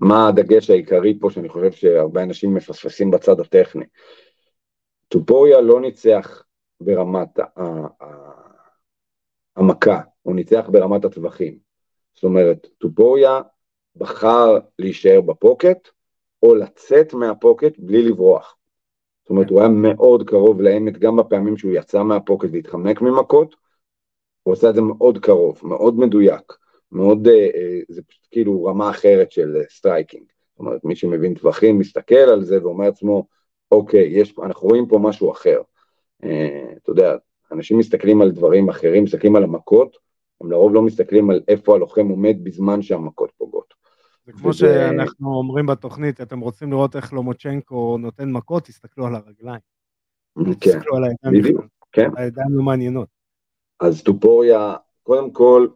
מה הדגש העיקרי פה שאני חושב שהרבה אנשים מפספסים בצד הטכני. טופוריה לא ניצח ברמת המכה, הוא ניצח ברמת הטווחים. זאת אומרת, טופוריה בחר להישאר בפוקט, או לצאת מהפוקט בלי לברוח. זאת אומרת, הוא היה מאוד קרוב לאמת גם בפעמים שהוא יצא מהפוקט והתחמק ממכות, הוא עשה את זה מאוד קרוב, מאוד מדויק, מאוד, אה, אה, זה פשוט כאילו רמה אחרת של אה, striking. זאת אומרת, מי שמבין טווחים מסתכל על זה ואומר לעצמו, אוקיי, יש, אנחנו רואים פה משהו אחר. אה, אתה יודע, אנשים מסתכלים על דברים אחרים, מסתכלים על המכות, הם לרוב לא מסתכלים על איפה הלוחם עומד בזמן שהמכות פוגעות. זה כמו שאנחנו אומרים בתוכנית, אתם רוצים לראות איך לומוצ'נקו נותן מכות, תסתכלו על הרגליים. כן, תסתכלו על הידיים בדיוק. כן. הידיים לא מעניינות. אז טופוריה, קודם כל,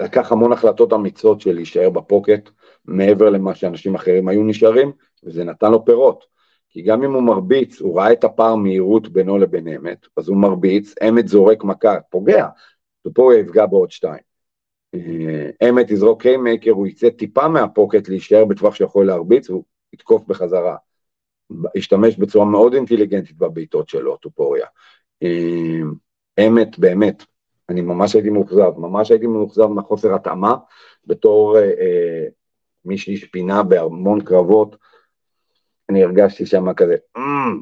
לקח המון החלטות אמיצות של להישאר בפוקט, מעבר למה שאנשים אחרים היו נשארים, וזה נתן לו פירות. כי גם אם הוא מרביץ, הוא ראה את הפער מהירות בינו לבין אמת, אז הוא מרביץ, אמת זורק מכה, פוגע, טופוריה יפגע בעוד שתיים. אה, אמת יזרוק קיימקר, הוא יצא טיפה מהפוקט להישאר בטווח שיכול להרביץ, והוא יתקוף בחזרה. השתמש בצורה מאוד אינטליגנטית בבעיטות שלו, טופוריה. אה, אמת, באמת, אני ממש הייתי מאוכזב, ממש הייתי מאוכזב מהחוסר התאמה, בתור אה, אה, מישהי שפינה בהמון קרבות, אני הרגשתי שם כזה, "אמ,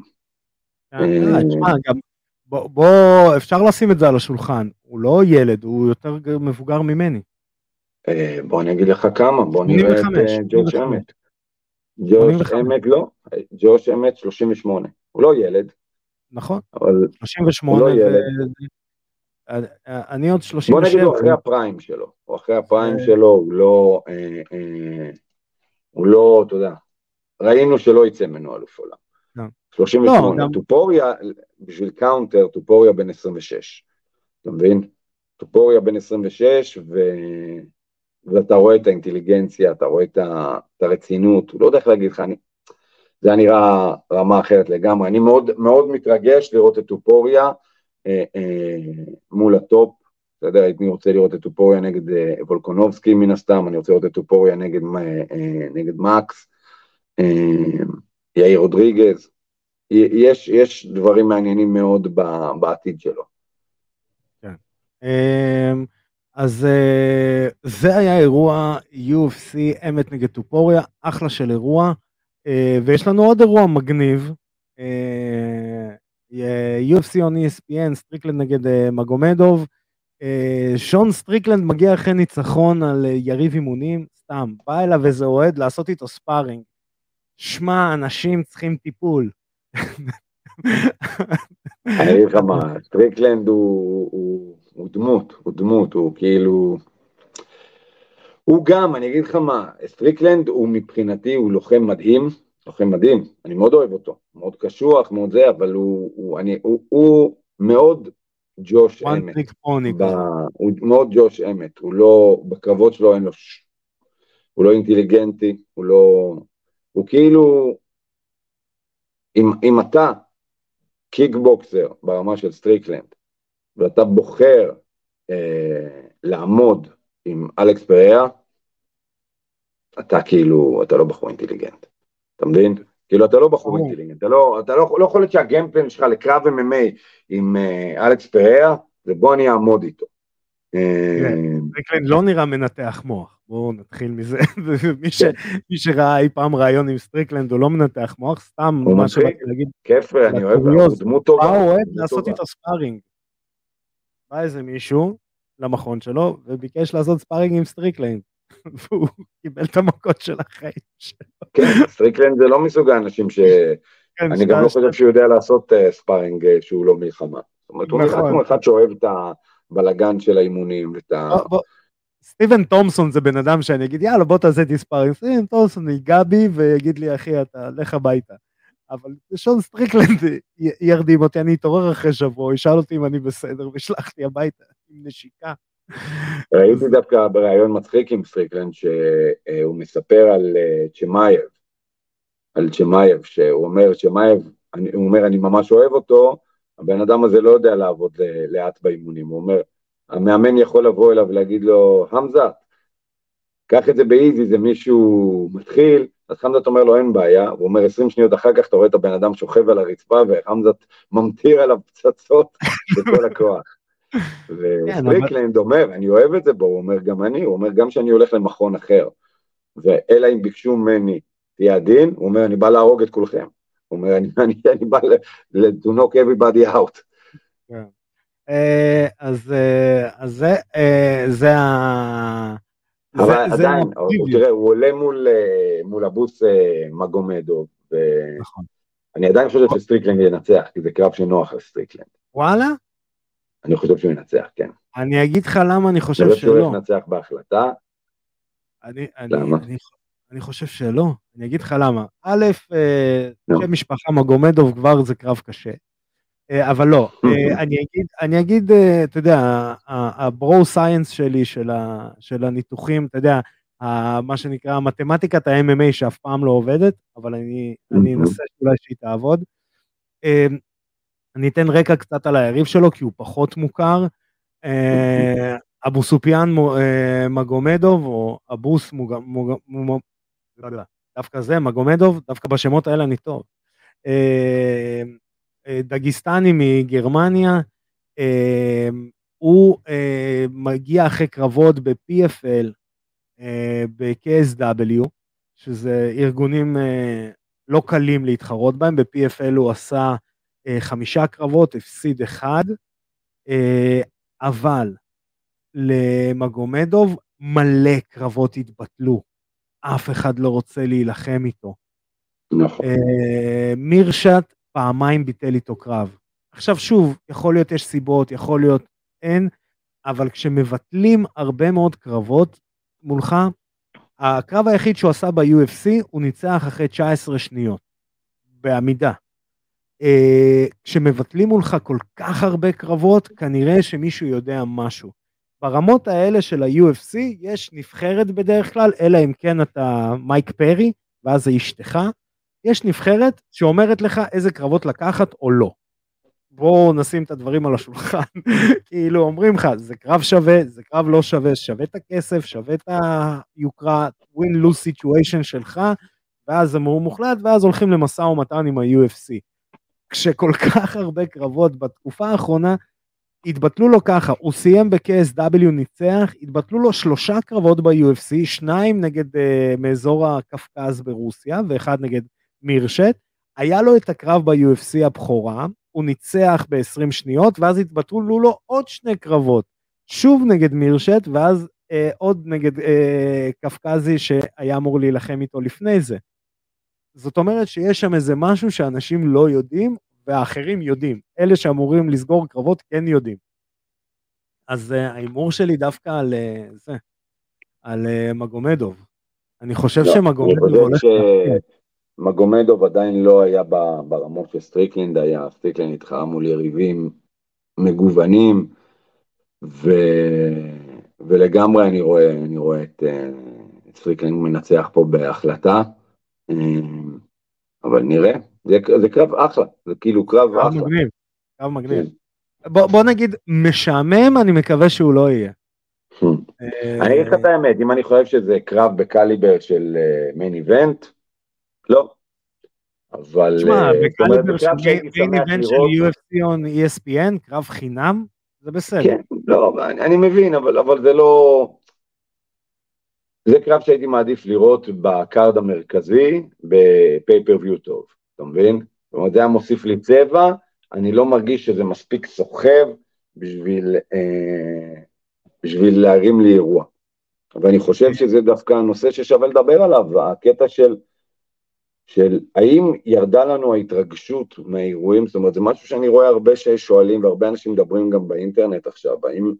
תשמע, גם בוא, אפשר לשים את זה על השולחן. הוא לא ילד, הוא יותר מבוגר ממני. אה, בוא אני אגיד לך כמה, בוא נראה את 85, אה, ג'וש 85. אמת. ג'וש 85. אמת לא, ג'וש אמת 38, הוא לא ילד, נכון? אבל 38, הוא לא. ילד. אה, אה, אני עוד בוא 37. נגיד הוא אחרי ה prime שלו, הוא אחרי ה prime זה- שלו, הוא לא, אה, אה, הוא לא, אתה יודע, ראינו שלא יצא ממנו אלוף עולם. לא. 38, לא, טופוריה, בשביל counter, טופוריה בן 26, אתה מבין? טופוריה בן 26, ו... ואתה רואה את האינטליגנציה, אתה רואה את, ה... את הרצינות, לא יודע איך להגיד לך, אני... זה היה נראה רמה אחרת לגמרי, אני מאוד, מאוד מתרגש לראות את טופוריה אה, אה, מול ה top, אתה יודע, הייתי רוצה לראות את טופוריה נגד אה, וולקונובסקי מן הסתם, אני רוצה לראות את טופוריה נגד, אה, אה, נגד מקס, אה, יאיר רודריגז, יש, יש דברים מעניינים מאוד בעתיד שלו. אמ, אז אה, זה היה אירוע UFC אמת נגד טופוריה, אחלה של אירוע. אה, ויש לנו עוד אירוע מגניב, אה, UFC on ESPN, סטריקלנד נגד מגומדוב. שון סטריקלנד מגיע אחרי ניצחון על יריב אימונים, סתם, בא אליו איזה אוהד לעשות איתו sparring. שמע, אנשים צריכים טיפול. אני אגיד לך מה, סטריקלנד הוא, הוא, דמות, הוא דמות, הוא כאילו... הוא גם, אני אגיד לך מה, סטריקלנד הוא מבחינתי, הוא לוחם מדהים, לוחם מדהים, אני מאוד אוהב אותו, מאוד קשוח, מאוד זה, אבל הוא, הוא, אני, הוא, הוא מאוד ג'וש אמת. ב, הוא מאוד ג'וש אמת, הוא לא, בקרבות שלו אין לו, הוא לא אינטליגנטי, הוא לא, הוא כאילו, אם, אם אתה kickboxer ברמה של סטריקלנד, ואתה בוחר אה, לעמוד עם אלכס פריה, אתה כאילו, אתה לא בחור אינטליגנט, אתה מבין? כאילו אתה לא בחור אינטליגנט, אתה לא, אתה לא, לא יכול להיות שה game plan שלך לקרב MMA עם אה, אלכס פריה, זה בוא אני אעמוד איתו. סטריקלנד לא נראה מנתח מוח, בואו נתחיל מזה, מי שראה אי פעם ראיון עם סטריקלנד הוא לא מנתח מוח, סתם מה שבאתי להגיד, כיף, אני אוהב, הוא דמות טובה. בא אוהד לעשות איתו sparring, בא איזה מישהו למכון שלו וביקש לעשות sparring עם סטריקלנד, והוא קיבל את המכות של החיים שלו. כן, סטריקלנד זה לא מסוג האנשים ש... כן, אני גם לא חושב שהוא יודע לעשות אה, sparring אה, שהוא לא מלחמה. זאת אומרת, הוא נראה נכון. אחד שאוהב את. הבלגן של האימונים, את ה... סטיבן תומסון זה בן אדם שאני אגיד יאללה בוא תעשה sparring, סטיבן תומסון ייגע בי ויגיד לי אחי אתה לך הביתה. אבל שון סטריקלנד ירדים אותי, אני אתעורר אחרי שבוע, ישאל אותי אם אני בסדר וישלח הביתה עם נשיקה. ראיתי דווקא בריאיון מצחיק עם סטריקלנד שהוא מספר על אה, צ'מאייב, על צ'מאייב, שהוא אומר צ'מאייב, הוא אומר אני ממש אוהב אותו, הבן אדם הזה לא יודע לעבוד לאט באימונים, הוא אומר, המאמן יכול לבוא אליו ולהגיד לו, חמזה, קח את זה ב easy, זה מישהו מתחיל, אז חמזת אומר לו אין בעיה, הוא אומר 20 שניות אחר כך אתה רואה את הבן אדם שוכב על הרצפה וחמזת ממטיר עליו פצצות בכל הכוח. וסטריקלנד אומר, אני אוהב את זה בו, הוא אומר גם אני, הוא אומר גם שאני הולך למכון אחר, ואלא אם ביקשו ממני, תהיה עדין, הוא אומר אני בא להרוג את כולכם. הוא אומר, אני, אני, אני בא ל- to knock everybody out. כן. אה, אז, אה, אז זה, אה, זה ה... אבל זה, עדיין, זה הוא, תראה, הוא עולה מול, מול אבוס מגומדוב, ואני נכון. עדיין חושב שסטריקלנד ינצח, כי זה קרב שנוח לסטריקלנד. וואלה? אני חושב שהוא ינצח, כן. אני אגיד לך למה אני חושב שלא. אני חושב שהוא ינצח בהחלטה. אני, אני, אני, אני חושב שלא, אני אגיד לך למה. א', אה, שם משפחה מגומדוב כבר זה קרב קשה, אה, אבל לא, אה, אני אגיד, אני אגיד, אתה יודע, הברו סיינס שלי של הניתוחים, אתה יודע, מה שנקרא מתמטיקת ה-MMA שאף פעם לא עובדת, אבל אני, אני אנסה שאולי שהיא תעבוד. אני אתן רקע קצת על היריב שלו, כי הוא פחות מוכר. אבו סופיאן מגומדוב, או אבוס לא יודע, דווקא זה, מגומדוב, דווקא בשמות האלה אני טוב. אה, אה, דגיסטני מגרמניה, אה, הוא מגיע אחרי קרבות ב-PFL, ב-KSW, שזה ארגונים לא קלים להתחרות בהם, ב-PFL הוא עשה חמישה קרבות, הפסיד אחד, אבל למגומדוב מלא קרבות התבטלו. אף אחד לא רוצה להילחם איתו. נכון. מירשת פעמיים ביטל איתו קרב. עכשיו שוב, יכול להיות יש סיבות, יכול להיות אין, אבל כשמבטלים הרבה מאוד קרבות מולך, הקרב היחיד שהוא עשה ב-UFC, הוא ניצח אחרי 19 שניות, בעמידה. Uh, כשמבטלים מולך כל כך הרבה קרבות, כנראה שמישהו יודע משהו. ברמות האלה של ה-UFC יש נבחרת בדרך כלל, אלא אם כן אתה מייק פרי, ואז זה אשתך, יש נבחרת שאומרת לך איזה קרבות לקחת או לא. בואו נשים את הדברים על השולחן, כאילו אומרים לך זה קרב שווה, זה קרב לא שווה, שווה את הכסף, שווה את היוקרה, win-lose situation שלך, ואז זה מאור מוחלט, ואז הולכים למשא ומתן עם ה-UFC. כשכל כך הרבה קרבות בתקופה האחרונה, התבטלו לו ככה, הוא סיים ב-KSW ניצח, התבטלו לו שלושה קרבות ב-UFC, שניים נגד uh, מאזור הקפקז ברוסיה ואחד נגד מירשט, היה לו את הקרב ב-UFC הבכורה, הוא ניצח ב-20 שניות, ואז התבטלו לו עוד שני קרבות, שוב נגד מירשט, ואז אה, עוד נגד אה, קפקזי שהיה אמור להילחם איתו לפני זה. זאת אומרת שיש שם איזה משהו שאנשים לא יודעים, והאחרים יודעים. אלה שאמורים לסגור קרבות כן יודעים. אז אה, ההימור שלי דווקא על אה, זה, על אה, מגומדוב. אני חושב לא, שמגומדוב הולך... ש... מגומדוב עדיין לא היה ברמות של סטריקלנד היה, סטריקלנד התחרה מול יריבים מגוונים, ו... ולגמרי אני רואה, אני רואה את, את סטריקלנד מנצח פה בהחלטה, אבל נראה, זה, זה קרב אחלה, זה כאילו קרב, קרב אחלה. מגניב, קרב מגניב. כן. בוא, בוא נגיד, משעמם, אני מקווה שהוא לא יהיה. אני אגיד לך את האמת, אם אני חושב שזה קרב בקליבר של main event, לא. אבל... תשמע, אה, בקליבר של מיין איבנט של UFC on ESPN, קרב חינם, זה בסדר. כן, לא, אני, אני מבין, אבל, אבל זה לא... זה קרב שהייתי מעדיף לראות בקארד המרכזי בפייפריוויו טוב, אתה מבין? זאת אומרת, זה היה מוסיף לי צבע, אני לא מרגיש שזה מספיק סוחב בשביל, אה, בשביל להרים לי אירוע. ואני חושב שזה דווקא הנושא ששווה לדבר עליו, הקטע של, של האם ירדה לנו ההתרגשות מהאירועים, זאת אומרת, זה משהו שאני רואה הרבה ששואלים, והרבה אנשים מדברים גם באינטרנט עכשיו, האם,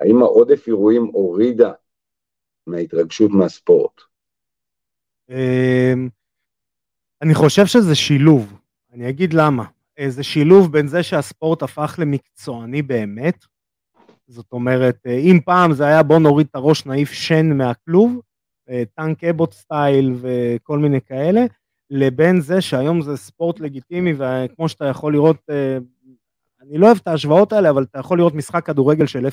האם העודף אירועים הורידה מההתרגשות מהספורט? אמ, אני חושב שזה שילוב, אני אגיד למה. זה שילוב בין זה שהספורט הפך למקצועני באמת, זאת אומרת, אם פעם זה היה בוא נוריד את הראש נעיף שן מהכלוב, טנק אבוט סטייל וכל מיני כאלה, לבין זה שהיום זה ספורט לגיטימי, וכמו שאתה יכול לראות, אני לא אוהב את ההשוואות האלה, אבל אתה יכול לראות משחק כדורגל של 0-0,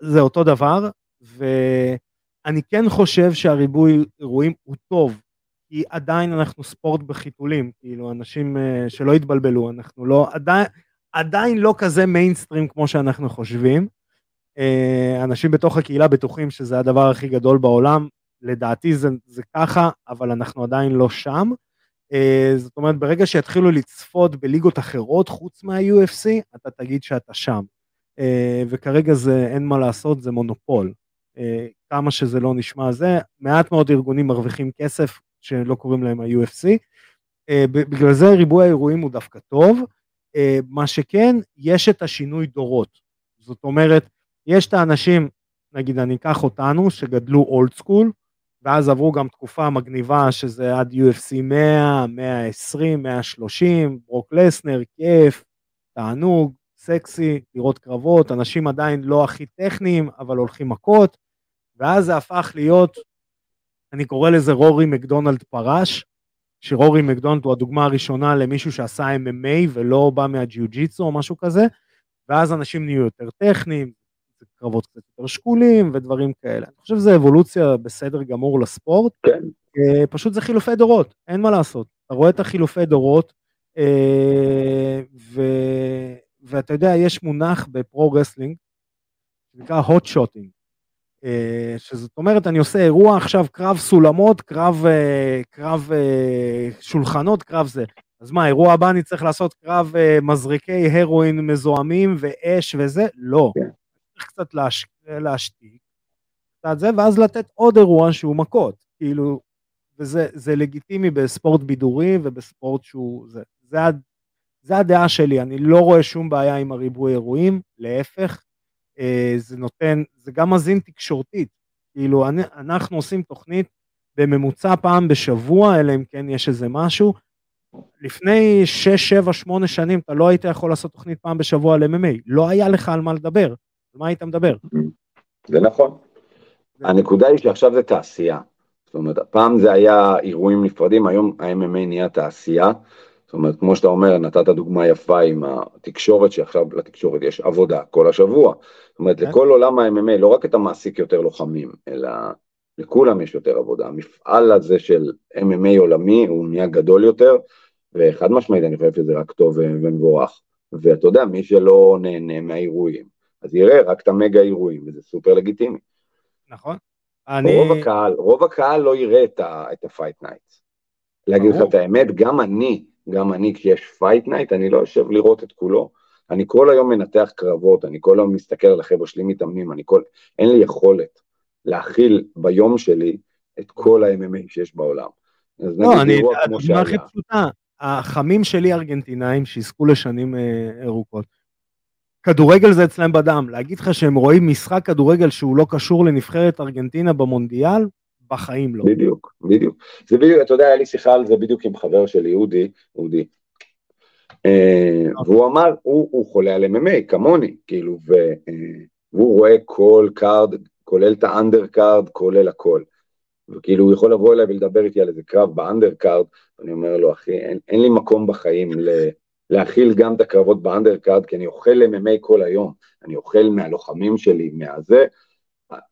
זה אותו דבר, ואני כן חושב שהריבוי אירועים הוא טוב, כי עדיין אנחנו ספורט בחיתולים, כאילו אנשים אה, שלא יתבלבלו, אנחנו לא, עדיין, עדיין לא כזה מיינסטרים כמו שאנחנו חושבים. Uh, אנשים בתוך הקהילה בטוחים שזה הדבר הכי גדול בעולם, לדעתי זה, זה ככה, אבל אנחנו עדיין לא שם. Uh, זאת אומרת, ברגע שיתחילו לצפות בליגות אחרות חוץ מה-UFC, אתה תגיד שאתה שם. Uh, וכרגע זה, אין מה לעשות, זה מונופול. אה, כמה שזה לא נשמע זה, מעט מאוד ארגונים מרוויחים כסף שלא קוראים להם ה-UFC, אה, בגלל זה ריבוי האירועים הוא דווקא טוב, אה, מה שכן, יש את השינוי דורות, זאת אומרת, יש את האנשים, נגיד אני אקח אותנו, שגדלו אולד סקול, ואז עברו גם תקופה מגניבה שזה עד UFC 100, 120, 130, ברוק לסנר, כיף, תענוג, סקסי, לראות קרבות, אנשים עדיין לא הכי טכניים, אבל הולכים מכות, ואז זה הפך להיות, אני קורא לזה רורי מקדונלד פרש, שרורי מקדונלד הוא הדוגמה הראשונה למישהו שעשה MMA ולא בא מהג'יוג'יצו או משהו כזה, ואז אנשים נהיו יותר טכניים, קרבות קצת יותר שקולים ודברים כאלה. אני חושב שזו אבולוציה בסדר גמור לספורט, כן. אה, פשוט זה חילופי דורות, אין מה לעשות. אתה רואה את החילופי דורות, אה, ו... ואתה יודע, יש מונח ב pro-wrestling, שנקרא hot shotting. אה, שזאת אומרת, אני עושה אירוע עכשיו, קרב סולמות, קרב, קרב שולחנות, קרב זה. אז מה, אירוע הבא אני צריך לעשות קרב מזריקי הרואין מזוהמים ואש וזה? לא. צריך קצת להש... להשתיק, קצת זה, ואז לתת עוד אירוע שהוא מכות. כאילו, וזה לגיטימי בספורט בידורי ובספורט שהוא... זה, זה, זה הדעה שלי, אני לא רואה שום בעיה עם הריבוי אירועים, להפך. אה, זה נותן, זה גם מזין תקשורתית. כאילו, אני, אנחנו עושים תוכנית בממוצע פעם בשבוע, אלא אם כן יש איזה משהו. לפני 6, 7, 8 שנים אתה לא היית יכול לעשות תוכנית פעם בשבוע על MMA, לא היה לך על מה לדבר, על מה היית מדבר? זה נכון. הנקודה היא שעכשיו זה תעשייה. זאת אומרת, פעם זה היה אירועים נפרדים, היום ה-MMA נהיה תעשייה. זאת אומרת, כמו שאתה אומר, נתת דוגמה יפה עם התקשורת, שעכשיו לתקשורת יש עבודה כל השבוע. זאת אומרת, כן. לכל עולם ה-MMA, לא רק אתה מעסיק יותר לוחמים, אלא לכולם יש יותר עבודה. המפעל הזה של MMA עולמי הוא נהיה גדול יותר, וחד משמעית אני חושב שזה רק טוב ומבורך. ואתה יודע, מי שלא נהנה מהאירועים, אז יראה רק את המגה אירועים, וזה סופר לגיטימי. נכון. אני... רוב הקהל, רוב הקהל לא יראה את ה-fight nights. להגיד לך את האמת, גם אני, גם אני, כשיש fight night, אני לא יושב לראות את כולו. אני כל היום מנתח קרבות, אני כל היום מסתכל על החבר'ה שלי מתאמנים, אני כל... אין לי יכולת להכיל ביום שלי את כל ה-MMA שיש בעולם. לא, אני, הדוגמה הכי פשוטה, החמים שלי ארגנטינאים שיזכו לשנים אה, ארוכות. כדורגל זה אצלם בדם, להגיד לך שהם רואים משחק כדורגל שהוא לא קשור לנבחרת ארגנטינה במונדיאל, בחיים לא. בדיוק, בדיוק. זה בדיוק, אתה יודע, היה לי שיחה על זה בדיוק עם חבר שלי, אודי, אודי. אה. והוא אמר, הוא, הוא חולה על MMA, כמוני, כאילו, ו, אה, והוא רואה כל card, כולל את ה undercard, כולל הכל. וכאילו הוא יכול לבוא אליי ולדבר איתי על איזה קרב ב undercard, ואני אומר לו, אחי, אין, אין לי מקום בחיים ל... להכיל גם את הקרבות ב undercard, כי אני אוכל MMA כל היום, אני אוכל מהלוחמים שלי, מהזה,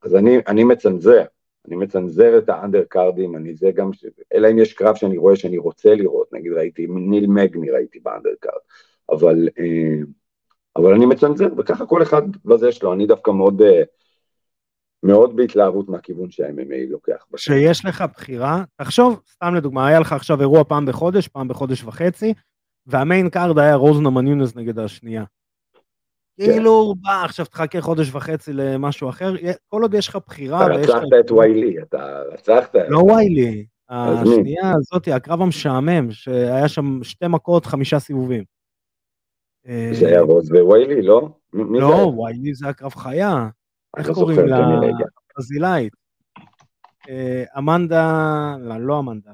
אז אני, אני מצנזר, אני מצנזר את ה undercard ים, אני זה גם, ש... אלא אם יש קרב שאני רואה שאני רוצה לראות, נגיד ראיתי ניל מגני ראיתי ב undercard, אבל, אה, אבל אני מצנזר, וככה כל אחד בזה שלו, אני דווקא מאוד, אה, מאוד בהתלהבות מהכיוון שה-MMA לוקח. שיש לך בחירה, תחשוב, סתם לדוגמה, היה לך עכשיו אירוע פעם בחודש, פעם בחודש וחצי, וה main card היה רוז נמאיונס נגד השנייה. כן. כאילו, בא, עכשיו תחכה חודש וחצי למשהו אחר, כל עוד יש לך בחירה. אתה רצחת את ויילי, אתה רצחת. לא ויילי, השנייה הזאת, הקרב המשעמם, שהיה שם שתי מכות, חמישה סיבובים. זה היה רוז וויילי, לא? לא, ויילי זה הקרב חיה. איך קוראים לה? ברזילאית. אה, אמנדה, לא, לא אמנדה.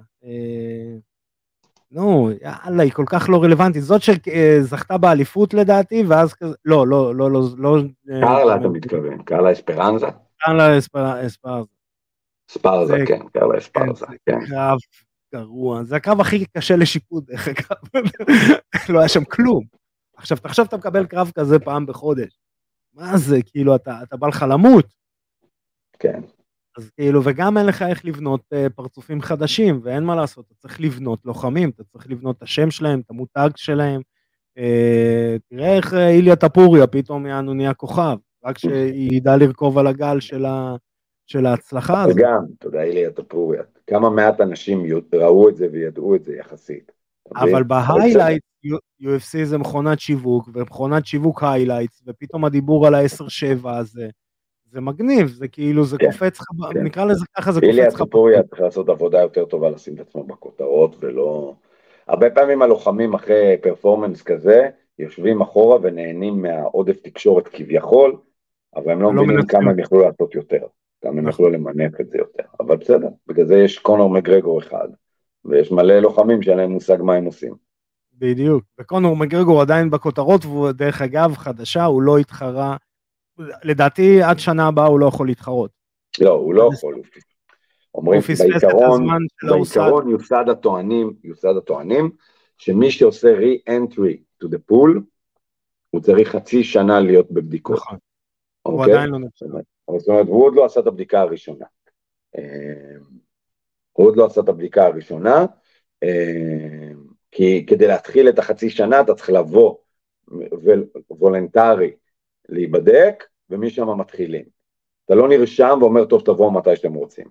אה, נו, יאללה, היא כל כך לא רלוונטית. זאת שזכתה באליפות לדעתי, ואז כזה, לא, לא, לא, לא, לא... קרלה אתה מתכוון, קרלה אספרנזה? קרלה אספרנזה. ספרזה, כן, קרלה אספרזה, כן. קרב גרוע, זה הקרב הכי קשה לשיפוט, דרך אגב. לא היה שם כלום. עכשיו, תחשוב, אתה מקבל קרב כזה פעם בחודש. מה זה, כאילו, אתה בא לך למות. כן. אז כאילו, וגם אין לך איך לבנות uh, פרצופים חדשים, ואין מה לעשות, אתה צריך לבנות לוחמים, אתה צריך לבנות את השם שלהם, את המותג שלהם. אה, תראה איך אה, איליה טפוריה פתאום יענו נהיה כוכב, רק שידע לרכוב על הגל של, ה, של ההצלחה הזאת. וגם, יודע, איליה טפוריה, כמה מעט אנשים ראו את זה וידעו את זה יחסית. אבל ב highlight, UFC זה מכונת שיווק, ומכונת שיווק highlight, ופתאום הדיבור על ה-10-7 הזה. זה מגניב, זה כאילו, זה כן, קופץ לך, כן. נקרא לזה ככה, זה קופץ לך. איליה טפוריה צריך לעשות עבודה יותר טובה לשים את עצמו בכותרות, ולא... הרבה פעמים הלוחמים אחרי פרפורמנס כזה, יושבים אחורה ונהנים מהעודף תקשורת כביכול, אבל הם לא, לא מבינים כמה הם יכלו לעשות יותר, כמה הם נכון. יכלו למנף את זה יותר, אבל בסדר, בגלל זה יש קונור מגרגור אחד, ויש מלא לוחמים שאין להם מושג מה הם עושים. בדיוק, וקונור מגרגור עדיין בכותרות, והוא דרך אגב חדשה, הוא לא התחרה לדעתי עד שנה הבאה הוא לא יכול להתחרות. לא, הוא לא יכול. אומרים, בעיקרון, בעיקרון יוסד הטוענים, יוסד הטוענים, שמי שעושה re-entry to the pool, הוא צריך חצי שנה להיות בבדיקות. נכון. הוא אוקיי? עדיין לא נחשב. זאת אומרת, הוא עוד לא עשה את הבדיקה הראשונה. אה, הוא עוד לא עשה את הבדיקה הראשונה, אה, כי כדי להתחיל את החצי שנה אתה צריך לבוא וולנטרי להיבדק, ומשם מתחילים. אתה לא נרשם ואומר, טוב, תבואו מתי שאתם רוצים.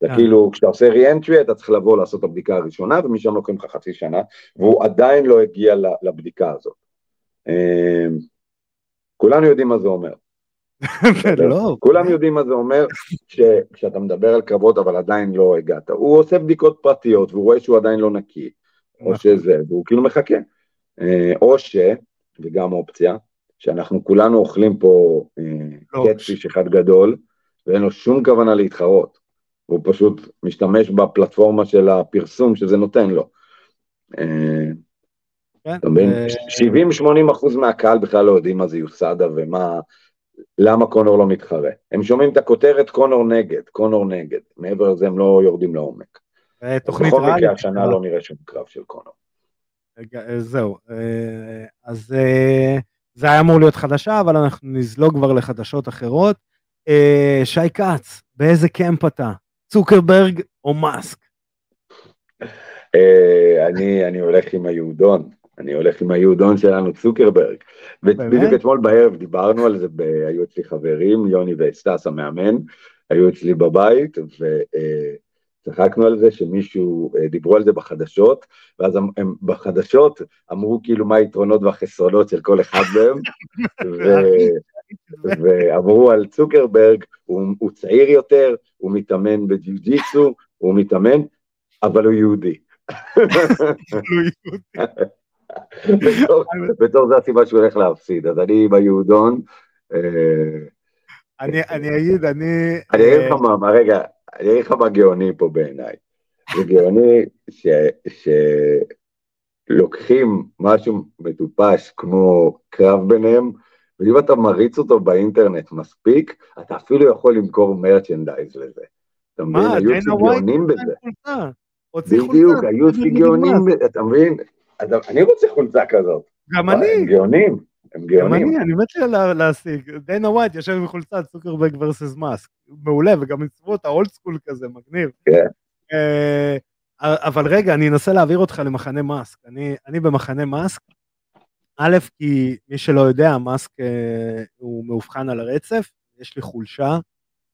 זה yeah. כן. כאילו, כשאתה עושה re-entry, אתה צריך לבוא לעשות את הבדיקה הראשונה, ומשם לוקחים לך חצי שנה, והוא עדיין לא הגיע לבדיקה הזאת. אמ, כולנו יודעים מה זה אומר. לא. כולם יודעים מה זה אומר כשאתה מדבר על קרבות אבל עדיין לא הגעת. הוא עושה בדיקות פרטיות והוא רואה שהוא עדיין לא נקי, או נכון. שזה, והוא כאילו מחכה. אה, או ש, וגם אופציה, שאנחנו כולנו אוכלים פה לא. קטפיש אחד גדול, ואין לו שום כוונה להתחרות. הוא פשוט משתמש בפלטפורמה של הפרסום שזה נותן לו. אה, כן, אתה מבין? 70-80 אחוז מהקהל בכלל לא יודעים מה זה יוסדה ומה, למה קונור לא מתחרה. הם שומעים את הכותרת קונור נגד, קונור נגד. מעבר לזה הם לא יורדים לעומק. אה, תוכנית רעלי. בכל מקרה השנה לא נראה שום קרב של קונור. זהו, אה, אז זה היה אמור להיות חדשה, אבל אנחנו נזלוג כבר לחדשות אחרות. אה, שי כץ, באיזה קמפ אתה? צוקרברג או מאסק? אה, אני, אני הולך עם היהודון, אני הולך עם היהודון שלנו, צוקרברג. בדיוק אתמול בערב דיברנו על זה, היו אצלי חברים, יוני וסטס המאמן, היו אצלי בבית, וצחקנו על זה שמישהו, אה, דיברו על זה בחדשות, ואז הם, הם בחדשות אמרו כאילו מה היתרונות והחסרונות של כל אחד מהם, ו... ואמרו על צוקרברג, הוא, הוא צעיר יותר, הוא מתאמן בג'יu-ג'יסו, הוא מתאמן, אבל הוא יהודי. בתור זה הסיבה שהוא הולך להפסיד, אז אני עם היהודון. אה, אני אגיד, אני... אני אגיד לך אה, מה, רגע, אני אגיד לך מה גאוני פה בעיניי. זה גאוני שלוקחים משהו מטופש כמו קרב ביניהם, ואם אתה מריץ אותו באינטרנט מספיק, אתה אפילו יכול למכור מרצ'נדייז לזה. אתה מבין? היו גאונים בזה. בדיוק, היו גאונים, אתה מבין? אני רוצה חולצה כזאת. גם אני. גאונים, הם גאונים. גם אני, אני מת לי להשיג. דיינה ווייט יושב עם חולצה צוקרברג versus מאסק. מעולה, וגם עיצבו אותה old school כזה, מגניב. כן. אה, אבל רגע, אני אנסה להעביר אותך למחנה מאסק. אני, אני במחנה מאסק. א', כי מי שלא יודע, מאסק אה, הוא מאובחן על הרצף, יש לי חולשה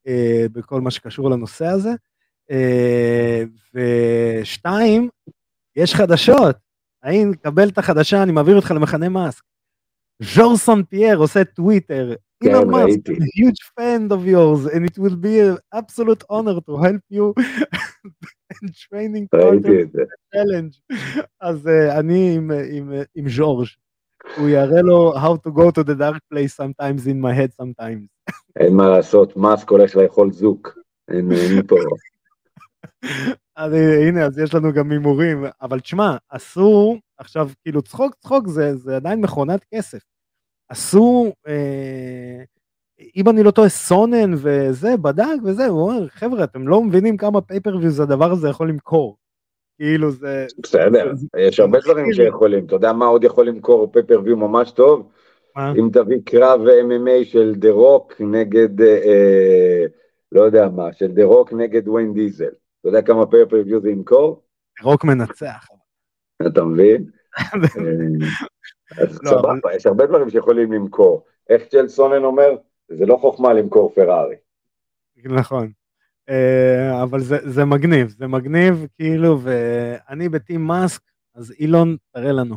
אה, בכל מה שקשור לנושא הזה. ושתיים, יש חדשות. האם קבל את החדשה, אני מעביר אותך למחנה מאסק. ז'ורסון פייר עושה טוויטר. כן, ראיתי. I'm a huge fan of yours and it will be an absolute honor to help you in training ראיתי את זה. challenge. אז uh, אני עם, עם, עם ז'ורג'. הוא יראה לו how to go to the dark place sometimes in my head sometimes. אין מה לעשות, מאסק הולך לאכול זוק. אין, אין פה. אז הנה, אז יש לנו גם הימורים, אבל תשמע, אסור, עכשיו, כאילו, צחוק צחוק זה, זה עדיין מכונת כסף. אסור, אה, אם אני לא טועה, סונן וזה, בדק וזה, הוא אומר, חבר'ה, אתם לא מבינים כמה pay-per-views הדבר הזה יכול למכור. כאילו זה... בסדר, זה, יש הרבה דברים שיכולים, אתה יודע מה עוד יכול למכור pay-per-view ממש טוב? מה? אם תביא קרב MMA של דה רוק נגד, אה, אה, לא יודע מה, של דה רוק נגד וין דיזל. אתה יודע כמה pay-per-view זה ימכור? רוק מנצח. אתה מבין? אה, אז לא, סבבה, יש הרבה דברים שיכולים למכור. איך צ'ל סונן אומר? זה לא חוכמה למכור פרארי. נכון. אה, אבל זה, זה מגניב, זה מגניב, כאילו, ואני ב team מאסק, אז אילון, תראה לנו.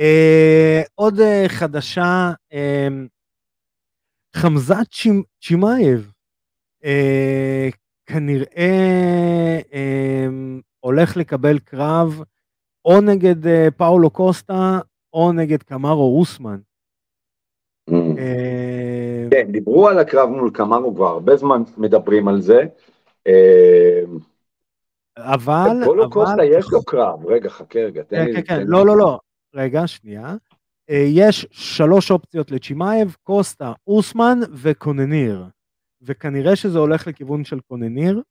אה, עוד חדשה, חמזת צ'ימאייב, כנראה אה, הולך לקבל קרב או נגד אה, פאולו קוסטה או נגד קמארו אוסמן. אמ. אה, כן, דיברו על הקרב מול קמארו כבר הרבה זמן מדברים על זה. אה, אבל... פאולו קוסטה יש לו קרב, רגע חכה רגע, תן לי... כן, כן, לא, לא, לא, רגע, שנייה. אה, יש שלוש אופציות לצ'ימאייב, קוסטה, אוסמן וקנוניר. וכנראה שזה הולך לכיוון של קנוניר.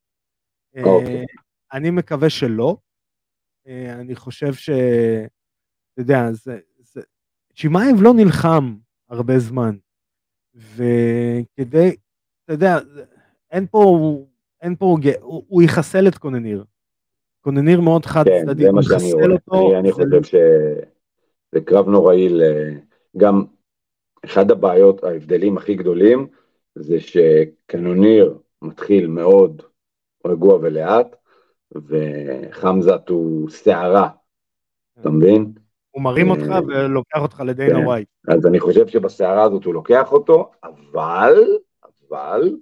אה, אוקיי. אני מקווה שלא. אה, אני חושב ש... אתה יודע, זה... זה... צ'ימאייב לא נלחם הרבה זמן. וכדי, אתה יודע, אין פה, אין פה, הוא, הוא יחסל את קנוניר. קונניר מאוד חד כן, צדדי, הוא יחסל אותו. אני, אני חושב שזה קרב נוראי, גם אחד הבעיות, ההבדלים הכי גדולים, זה שקנוניר מתחיל מאוד רגוע ולאט, וחמזת הוא סערה, אתה מבין? הוא מרים אותך אה, ולוקח אותך לדיינה כן. ווייט. אז אני חושב שבסערה הזאת הוא לוקח אותו, אבל, אבל,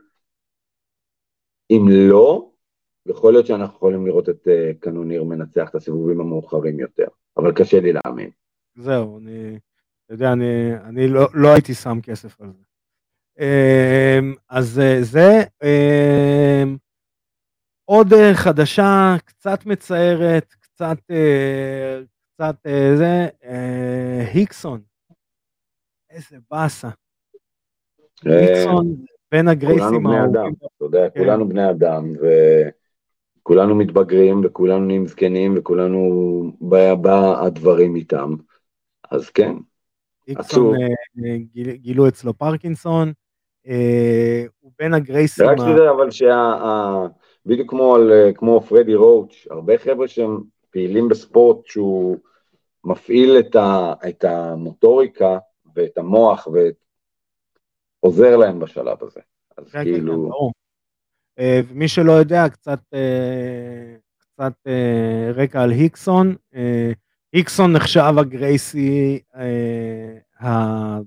אם לא, יכול להיות שאנחנו יכולים לראות את אה, קנוניר מנצח את הסיבובים המאוחרים יותר, אבל קשה לי להאמין. זהו, אני, אתה יודע, אני, אני לא, לא הייתי שם כסף על זה. אמ, אז אה, זה אמ, עוד אה, חדשה, קצת מצערת, קצת, אה, קצת זה, היקסון. איזה באסה. היקסון בין הגרייסים האהובים. אתה יודע, כן. כולנו בני אדם, וכולנו מתבגרים, וכולנו נהיים זקנים, וכולנו בא הדברים איתם. אז כן, עצוב. גילו אצלו פרקינסון. אה, הוא בין הגרייסים. רק שזה אבל שה... בדיוק כמו, על, כמו פרדי רואוץ', הרבה חבר'ה שהם פעילים בספורט שהוא מפעיל את, ה, את המוטוריקה ואת המוח ועוזר להם בשלב הזה. אז כן, כן, כאילו... כן, ברור. אה, ומי שלא יודע, קצת, אה, קצת אה, רקע על היקסון. אה, היקסון נחשב הגרייסי אה,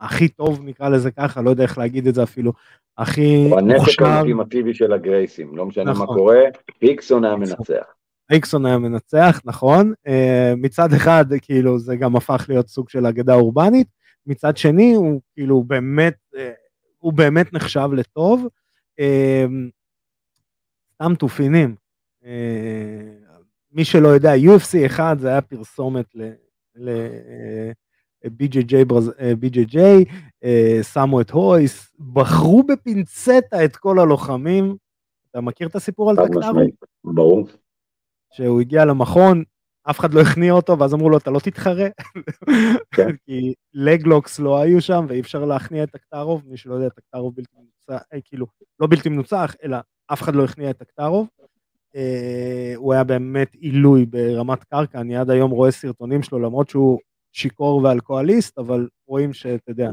הכי טוב, נקרא לזה ככה, לא יודע איך להגיד את זה אפילו, הכי הוא הנשק מוכשר. האולטימטיבי של הגרייסים, לא משנה מה נכון. קורה, היקסון היה היקסון. מנצח. היקסון היה מנצח, נכון. אה, מצד אחד, כאילו, זה גם הפך להיות סוג של אגדה אורבנית, מצד שני, הוא כאילו באמת, אה, הוא באמת נחשב לטוב. אה, סתם תופינים. מי שלא יודע, UFC 1 זה היה פרסומת ל... ל BJJ, ברז- אה, BJJ, אה, שמו את הויס, בחרו בפינצטה את כל הלוחמים. אתה מכיר את הסיפור על? משמעית, ברור. שהוא הגיע למכון, אף אחד לא הכניע אותו, ואז אמרו לו, אתה לא תתחרה. כן. כי לגלוקס לא היו שם, ואי אפשר להכניע את טקטרוב, מי שלא יודע, טקטרוב בלתי מנוצח, אה, כאילו, לא בלתי מנוצח, אלא אף אחד לא הכניע את טקטרוב. אה, הוא היה באמת עילוי ברמת קרקע, אני עד היום רואה סרטונים שלו, למרות שהוא שיכור ואלכוהוליסט, אבל רואים שאתה יודע,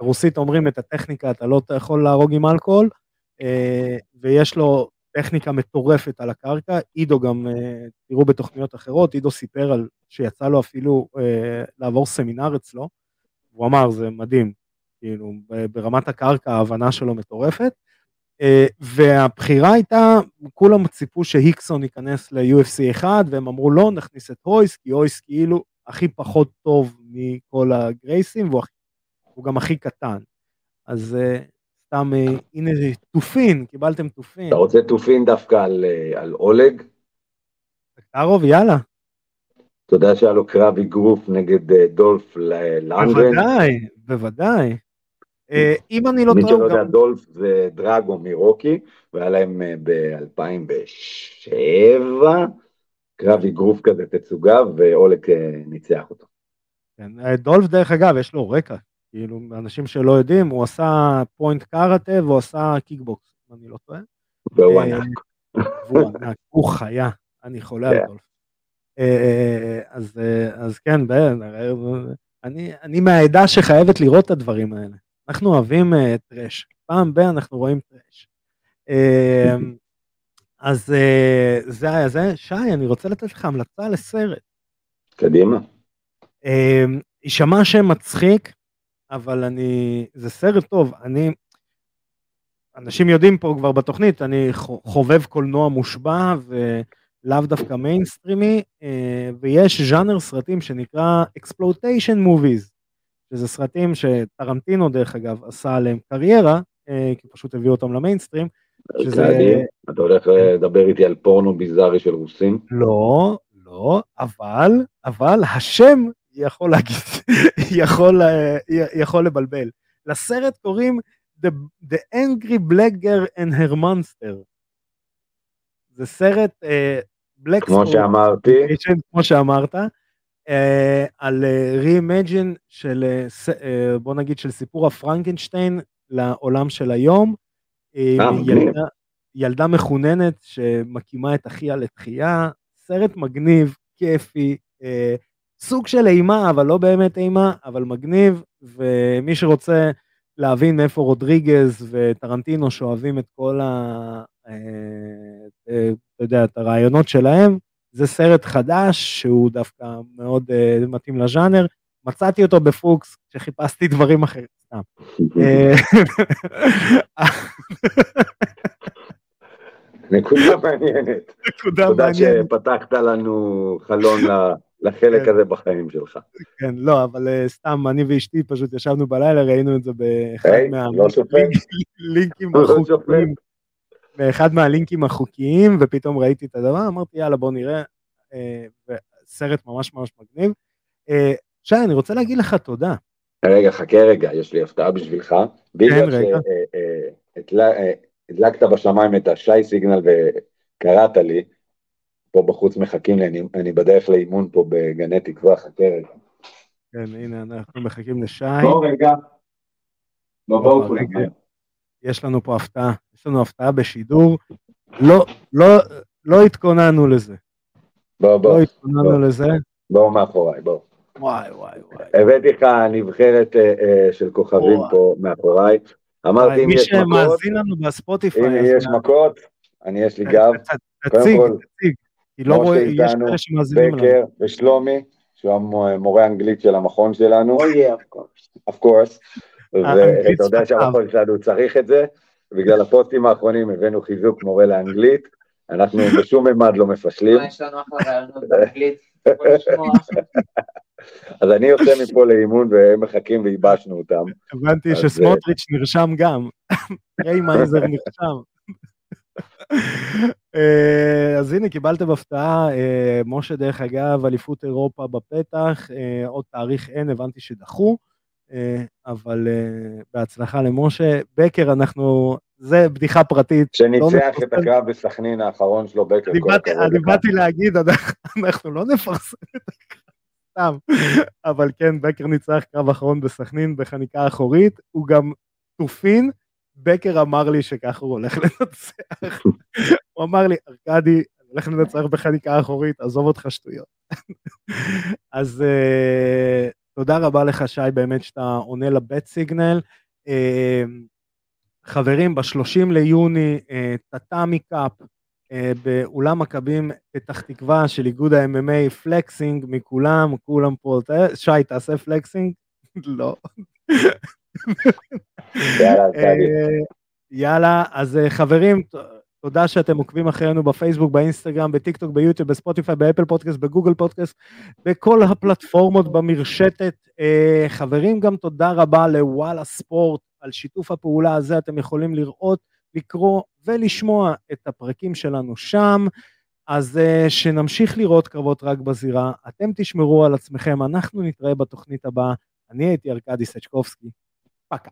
ברוסית אומרים את הטכניקה, אתה לא יכול להרוג עם אלכוהול, אה, ויש לו טכניקה מטורפת על הקרקע, עידו גם, אה, תראו בתוכניות אחרות, עידו סיפר על שיצא לו אפילו אה, לעבור סמינר אצלו, הוא אמר זה מדהים, כאילו ברמת הקרקע ההבנה שלו מטורפת, והבחירה הייתה, כולם ציפו שהיקסון ייכנס ל-UFC 1 והם אמרו לא נכניס את הויס, כי הויס כאילו הכי פחות טוב מכל הגרייסים והוא הכי- הוא גם הכי קטן. אז אה, סתם, אה, הנה תופין, קיבלתם תופין. אתה רוצה תופין דווקא על, אה, על אולג? טקטרוב, יאללה. אתה יודע שהיה לו קרב אגרוף נגד דולף ל- לונדגרן? בוודאי, בוודאי. אם אני לא מי טועה, שלא הוא יודע, גם... דולף זה דרגו מרוקי, והיה להם ב-2007 קרב אגרוף כזה תצוגה, ואולג אה, ניצח אותו. כן, אה, דולף דרך אגב, יש לו רקע. כאילו, אנשים שלא יודעים, הוא עשה point קראטה והוא עשה קיקבוקס, אם אני לא טועה. והוא אה, ענק. והוא ענק, הוא חיה, אני חולה על כן. דולף. אז, אז כן, אני, אני מהעדה שחייבת לראות את הדברים האלה. אנחנו אוהבים טרש, פעם ב- אנחנו רואים טרש. אז אה, זה היה זה. שי, אני רוצה לתת לך המלצה לסרט. קדימה. אה, יישמע שם מצחיק, אבל אני, זה סרט טוב, אני, אנשים יודעים פה כבר בתוכנית, אני חו- חובב קולנוע מושבע ולאו דווקא מיינסטרימי, אה, ויש ז'אנר סרטים שנקרא Exploitation Movies, שזה סרטים שטרנטינו דרך אגב עשה עליהם קריירה, אה, כי פשוט הביאו אותם למיינסטרים, שזה... קדימה. אתה הולך לדבר איתי על פורנו ביזארי של רוסים? לא, לא, אבל, אבל השם יכול להגיד, יכול, אה, יכול לבלבל. לסרט קוראים The, The Angry Black Girl and Her Monster. זה סרט אה, Black כמו שאמרתי, כמו שאמרת, אה, על רימג'ין של, אה, אה, בוא נגיד, של סיפור הפרנקנשטיין לעולם של היום. אה, מגניב. ילדה, ילדה מחוננת שמקימה את אחיה לתחייה, סרט מגניב, כיפי, אה, סוג של אימה, אבל לא באמת אימה, אבל מגניב, ומי שרוצה להבין מאיפה רודריגז וטרנטינו שאוהבים את כל ה... אה, אה, אתה יודע, את הרעיונות שלהם, זה סרט חדש שהוא דווקא מאוד אה, מתאים לז'אנר. מצאתי אותו בפוקס כשחיפשתי דברים אחרים, סתם. אה, נקודה מעניינת. נקודה תודה מעניינת. שפתחת לנו חלון לחלק כן. הזה בחיים שלך. כן, לא, אבל אה, סתם, אני ואשתי פשוט ישבנו בלילה, ראינו את זה באחד היי, לא. מהלינקים לא החוקיים. באחד מהלינקים החוקיים, ופתאום ראיתי את הדבר, אמרתי, יאללה, בוא נראה, אה, סרט ממש ממש מגניב. אה, שי, אני רוצה להגיד לך תודה. רגע, חכה רגע, יש לי הפתעה בשבילך. בגלל כן, רגע. שהדלקת בשמיים את השי סיגנל וקראת לי, פה בחוץ מחכים לי, אני- אני בדרך לאימון פה בגני תקווה, חכה רגע. כן, הנה, אנחנו מחכים לשי. בוא רגע. בוא, בוא, בואו כולם. יש לנו פה הפתעה, יש לנו הפתעה בשידור. לא, לא, לא התכוננו לזה. בוא, לא בוא. התכוננו בוא. לזה. בואו מאחוריי, בואו. וואי, וואי, וואי. הבאתי לך נבחרת אה, אה, של כוכבים וואי. פה מאחוריי. אמרתי, אם מי יש מכות, שמאזין לנו בספוטיפיי, אם יש מכות, אני יש לי גב. תציג, תציג. כי לא משה רואה, יש איתנו, כאלה שמאזינים לנו. בקר ושלומי, שהוא המורה האנגלית של המכון שלנו. Oh yeah, of course. of course. האנגלית ואתה יודע. שהמכון שלנו צריך את זה, בגלל הפוסטים האחרונים הבאנו חיזוק מורה לאנגלית, אנחנו בשום ממד לא מפשלים, מה, יש לנו אחלה רעיונות באנגלית. אז אני יוצא מפה לאימון והם מחכים וייבשנו אותם. הבנתי שסמוטריץ' נרשם גם. ריימייזר נרשם. אה, אז הנה קיבלתם הפתעה, אה, משה דרך אגב, אליפות אירופה בפתח, אה, עוד תאריך אין, הבנתי שדחו, אה, אבל אה, בהצלחה למשה. בקר, אנחנו, זה בדיחה פרטית. לא שניצח את הקרב בסכנין האחרון שלו, בקר, אני באתי- להגיד, אנחנו לא נפרסם את הקרב, סתם. אבל כן, בקר ניצח קרב אחרון בסכנין בחניקה אחורית, הוא גם תופין, בקר אמר לי שככה הוא הולך לנצח. הוא אמר לי, ארכדי, אני הולך לנצח בחניקה אחורית, עזוב אותך שטויות. אז אה, תודה רבה לך, שי, באמת שאתה עונה לבט סיגנל. אה, חברים, ב-30 ליוני, אה, טאטאמי קאפ, באולם מכבים פתח תקווה של איגוד ה-MMA, flexing מכולם, כולם פה, שי, תעשה flexing? לא. יאללה. אה, אז אה, חברים, תודה שאתם עוקבים אחרינו בפייסבוק, באינסטגרם, בטיק טוק, ביוטיוב, בספוטיפיי, באפל פודקאסט, בגוגל פודקאסט, בכל הפלטפורמות במרשתת. אה, חברים, גם תודה רבה לוואלה ספורט על שיתוף הפעולה הזה, אתם יכולים לראות, לקרוא ולשמוע את הפרקים שלנו שם. אז uh, שנמשיך לראות קרבות רק בזירה, אתם תשמרו על עצמכם, אנחנו נתראה בתוכנית הבאה. אני הייתי ארכדי סצ'קובסקי, פקה.